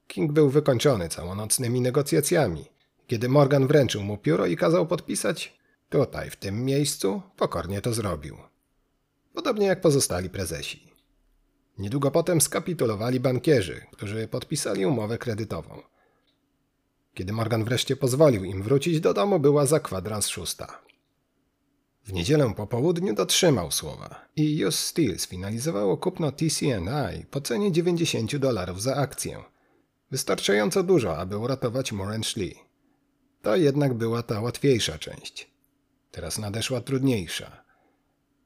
King był wykończony całonocnymi negocjacjami. Kiedy Morgan wręczył mu pióro i kazał podpisać, Tutaj, w tym miejscu, pokornie to zrobił. Podobnie jak pozostali prezesi. Niedługo potem skapitulowali bankierzy, którzy podpisali umowę kredytową. Kiedy Morgan wreszcie pozwolił im wrócić do domu, była za kwadrans szósta. W niedzielę po południu dotrzymał słowa i US Steel sfinalizowało kupno TCNI po cenie 90 dolarów za akcję. Wystarczająco dużo, aby uratować Moran Lee. To jednak była ta łatwiejsza część. Teraz nadeszła trudniejsza.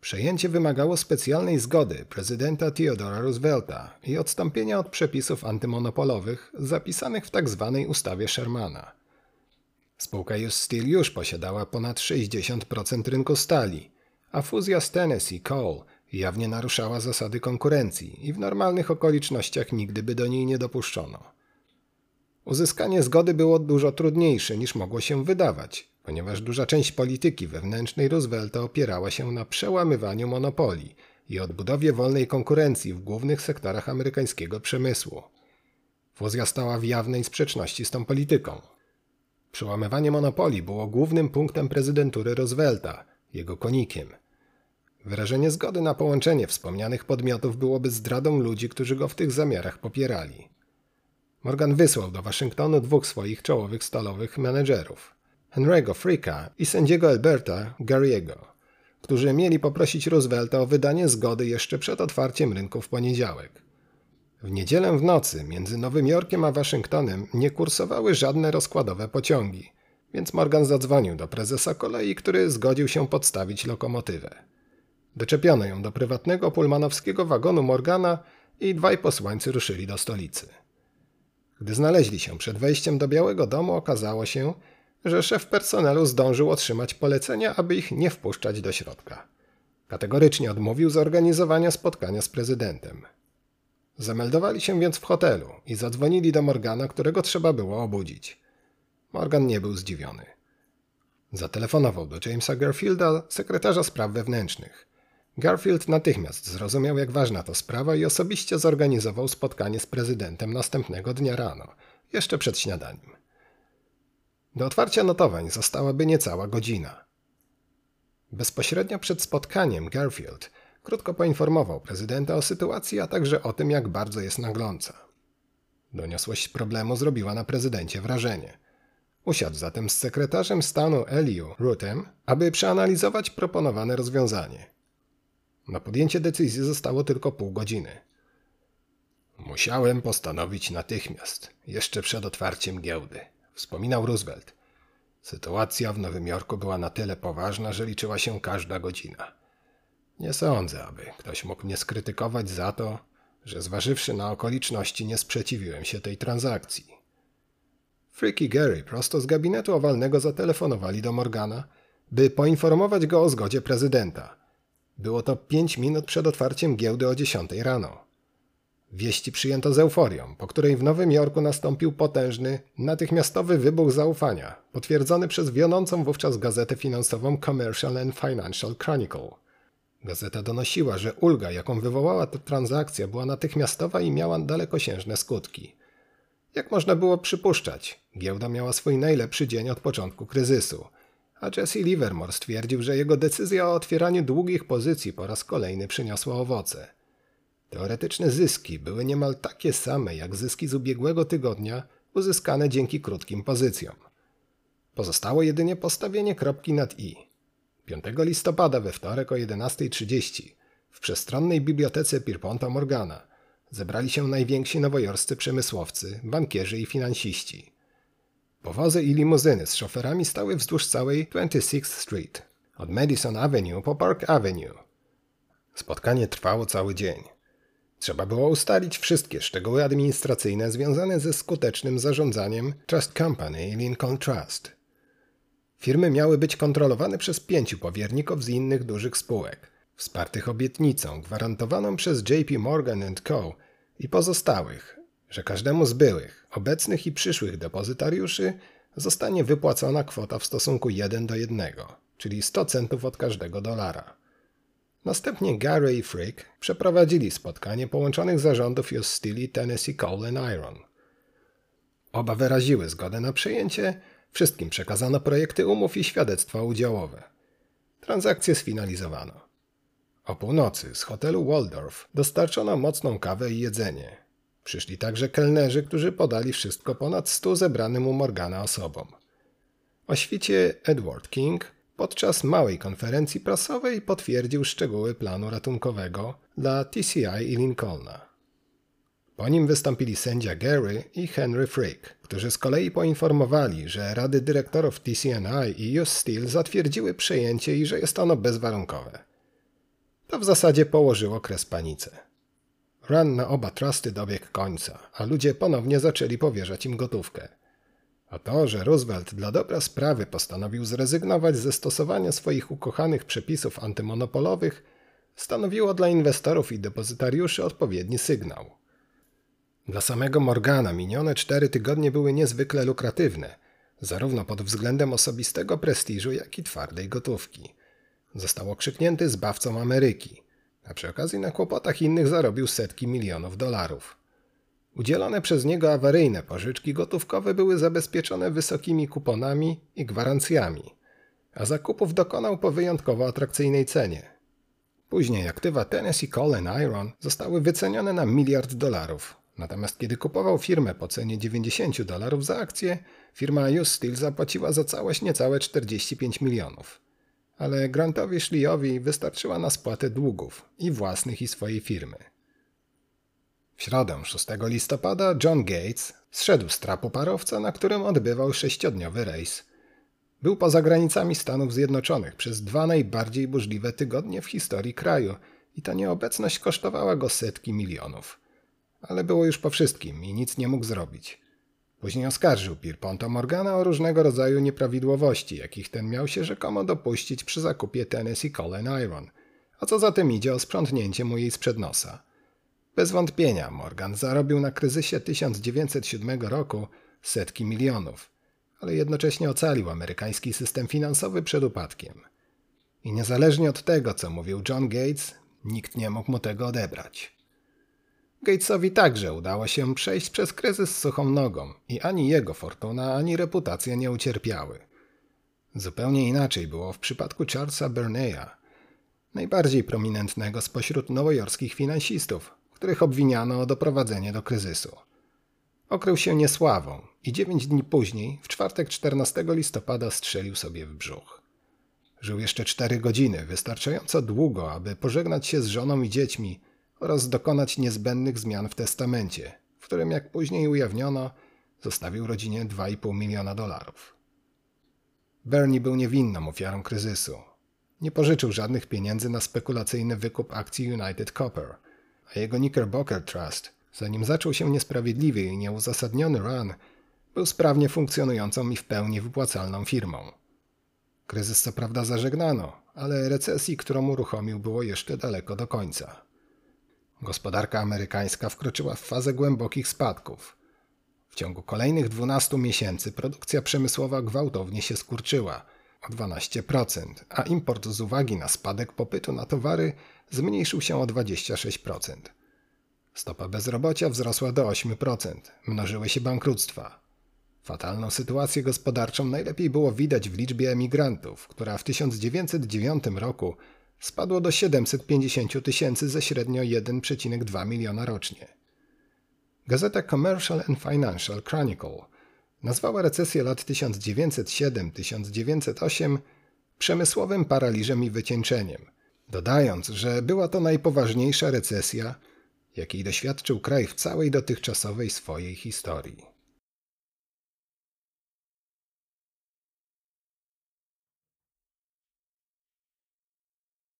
Przejęcie wymagało specjalnej zgody prezydenta Theodora Roosevelta i odstąpienia od przepisów antymonopolowych zapisanych w tzw. Tak ustawie Shermana. Spółka US Steel już posiadała ponad 60% rynku stali, a fuzja z Tennessee Coal Jawnie naruszała zasady konkurencji i w normalnych okolicznościach nigdy by do niej nie dopuszczono. Uzyskanie zgody było dużo trudniejsze niż mogło się wydawać, ponieważ duża część polityki wewnętrznej Roosevelta opierała się na przełamywaniu monopolii i odbudowie wolnej konkurencji w głównych sektorach amerykańskiego przemysłu. Fuzja stała w jawnej sprzeczności z tą polityką. Przełamywanie monopolii było głównym punktem prezydentury Roosevelta, jego konikiem. Wyrażenie zgody na połączenie wspomnianych podmiotów byłoby zdradą ludzi, którzy go w tych zamiarach popierali. Morgan wysłał do Waszyngtonu dwóch swoich czołowych stalowych menedżerów, Henry'ego Fricka i sędziego Alberta Gary'ego, którzy mieli poprosić Roosevelta o wydanie zgody jeszcze przed otwarciem rynku w poniedziałek. W niedzielę w nocy między Nowym Jorkiem a Waszyngtonem nie kursowały żadne rozkładowe pociągi, więc Morgan zadzwonił do prezesa kolei, który zgodził się podstawić lokomotywę. Doczepiono ją do prywatnego pulmanowskiego wagonu Morgana i dwaj posłańcy ruszyli do stolicy. Gdy znaleźli się przed wejściem do Białego Domu, okazało się, że szef personelu zdążył otrzymać polecenia, aby ich nie wpuszczać do środka. Kategorycznie odmówił zorganizowania spotkania z prezydentem. Zameldowali się więc w hotelu i zadzwonili do Morgana, którego trzeba było obudzić. Morgan nie był zdziwiony. Zatelefonował do Jamesa Garfielda, sekretarza spraw wewnętrznych. Garfield natychmiast zrozumiał, jak ważna to sprawa i osobiście zorganizował spotkanie z prezydentem następnego dnia rano, jeszcze przed śniadaniem. Do otwarcia notowań zostałaby niecała godzina. Bezpośrednio przed spotkaniem Garfield krótko poinformował prezydenta o sytuacji, a także o tym, jak bardzo jest nagląca. Doniosłość problemu zrobiła na prezydencie wrażenie. Usiadł zatem z sekretarzem stanu Eliu Rutem, aby przeanalizować proponowane rozwiązanie. Na podjęcie decyzji zostało tylko pół godziny. Musiałem postanowić natychmiast, jeszcze przed otwarciem giełdy, wspominał Roosevelt. Sytuacja w Nowym Jorku była na tyle poważna, że liczyła się każda godzina. Nie sądzę, aby ktoś mógł mnie skrytykować za to, że zważywszy na okoliczności nie sprzeciwiłem się tej transakcji. Frick i Gary prosto z gabinetu owalnego zatelefonowali do Morgana, by poinformować go o zgodzie prezydenta – było to pięć minut przed otwarciem giełdy o 10 rano. Wieści przyjęto z euforią, po której w Nowym Jorku nastąpił potężny, natychmiastowy wybuch zaufania, potwierdzony przez wiodącą wówczas gazetę finansową Commercial and Financial Chronicle. Gazeta donosiła, że ulga, jaką wywołała ta transakcja, była natychmiastowa i miała dalekosiężne skutki. Jak można było przypuszczać, giełda miała swój najlepszy dzień od początku kryzysu – a Jesse Livermore stwierdził, że jego decyzja o otwieraniu długich pozycji po raz kolejny przyniosła owoce. Teoretyczne zyski były niemal takie same jak zyski z ubiegłego tygodnia uzyskane dzięki krótkim pozycjom. Pozostało jedynie postawienie kropki nad i. 5 listopada we wtorek o 11.30 w przestronnej bibliotece Pierponta Morgana zebrali się najwięksi nowojorscy przemysłowcy, bankierzy i finansiści – Powozy i limuzyny z szoferami stały wzdłuż całej 26th Street, od Madison Avenue po Park Avenue. Spotkanie trwało cały dzień. Trzeba było ustalić wszystkie szczegóły administracyjne związane ze skutecznym zarządzaniem Trust Company Lincoln Trust. Firmy miały być kontrolowane przez pięciu powierników z innych dużych spółek, wspartych obietnicą gwarantowaną przez JP Morgan Co. i pozostałych, że każdemu z byłych, obecnych i przyszłych depozytariuszy zostanie wypłacona kwota w stosunku 1 do 1, czyli 100 centów od każdego dolara. Następnie Gary i Frick przeprowadzili spotkanie połączonych zarządów US Steel i Tennessee Coal and Iron. Oba wyraziły zgodę na przejęcie, wszystkim przekazano projekty umów i świadectwa udziałowe. Transakcję sfinalizowano. O północy z hotelu Waldorf dostarczono mocną kawę i jedzenie, Przyszli także kelnerzy, którzy podali wszystko ponad stu zebranym u Morgana osobom. O świcie Edward King podczas małej konferencji prasowej potwierdził szczegóły planu ratunkowego dla TCI i Lincolna. Po nim wystąpili sędzia Gary i Henry Frick, którzy z kolei poinformowali, że rady dyrektorów TCNI i US Steel zatwierdziły przejęcie i że jest ono bezwarunkowe. To w zasadzie położyło kres panice. Run na oba trusty dobiegł końca, a ludzie ponownie zaczęli powierzać im gotówkę. A to, że Roosevelt dla dobra sprawy postanowił zrezygnować ze stosowania swoich ukochanych przepisów antymonopolowych, stanowiło dla inwestorów i depozytariuszy odpowiedni sygnał. Dla samego Morgana minione cztery tygodnie były niezwykle lukratywne, zarówno pod względem osobistego prestiżu, jak i twardej gotówki. Został okrzyknięty zbawcą Ameryki, a przy okazji na kłopotach innych zarobił setki milionów dolarów. Udzielone przez niego awaryjne pożyczki gotówkowe były zabezpieczone wysokimi kuponami i gwarancjami, a zakupów dokonał po wyjątkowo atrakcyjnej cenie. Później aktywa Tennessee Coal and Iron zostały wycenione na miliard dolarów, natomiast kiedy kupował firmę po cenie 90 dolarów za akcję, firma US Steel zapłaciła za całość niecałe 45 milionów. Ale Grantowi Schliejowi wystarczyła na spłatę długów i własnych i swojej firmy. W środę 6 listopada John Gates zszedł z trapu parowca, na którym odbywał sześciodniowy rejs. Był poza granicami Stanów Zjednoczonych przez dwa najbardziej burzliwe tygodnie w historii kraju i ta nieobecność kosztowała go setki milionów. Ale było już po wszystkim i nic nie mógł zrobić. Później oskarżył Pierponta Morgana o różnego rodzaju nieprawidłowości, jakich ten miał się rzekomo dopuścić przy zakupie Tennessee Coal and Iron, a co za tym idzie o sprzątnięcie mu jej sprzed nosa. Bez wątpienia Morgan zarobił na kryzysie 1907 roku setki milionów, ale jednocześnie ocalił amerykański system finansowy przed upadkiem. I niezależnie od tego, co mówił John Gates, nikt nie mógł mu tego odebrać. Gatesowi także udało się przejść przez kryzys suchą nogą i ani jego fortuna, ani reputacja nie ucierpiały. Zupełnie inaczej było w przypadku Charlesa Berneya, najbardziej prominentnego spośród nowojorskich finansistów, których obwiniano o doprowadzenie do kryzysu. Okrył się niesławą i dziewięć dni później, w czwartek 14 listopada, strzelił sobie w brzuch. Żył jeszcze cztery godziny, wystarczająco długo, aby pożegnać się z żoną i dziećmi oraz dokonać niezbędnych zmian w testamencie, w którym, jak później ujawniono, zostawił rodzinie 2,5 miliona dolarów. Bernie był niewinną ofiarą kryzysu. Nie pożyczył żadnych pieniędzy na spekulacyjny wykup akcji United Copper – a jego Knickerbocker Trust, zanim zaczął się niesprawiedliwy i nieuzasadniony run, był sprawnie funkcjonującą i w pełni wypłacalną firmą. Kryzys co prawda zażegnano, ale recesji, którą uruchomił, było jeszcze daleko do końca. Gospodarka amerykańska wkroczyła w fazę głębokich spadków. W ciągu kolejnych 12 miesięcy produkcja przemysłowa gwałtownie się skurczyła o 12%, a import z uwagi na spadek popytu na towary zmniejszył się o 26%. Stopa bezrobocia wzrosła do 8%, mnożyły się bankructwa. Fatalną sytuację gospodarczą najlepiej było widać w liczbie emigrantów, która w 1909 roku spadło do 750 tysięcy ze średnio 1,2 miliona rocznie. Gazeta Commercial and Financial Chronicle nazwała recesję lat 1907-1908 przemysłowym paraliżem i wycieńczeniem – dodając, że była to najpoważniejsza recesja, jakiej doświadczył kraj w całej dotychczasowej swojej historii.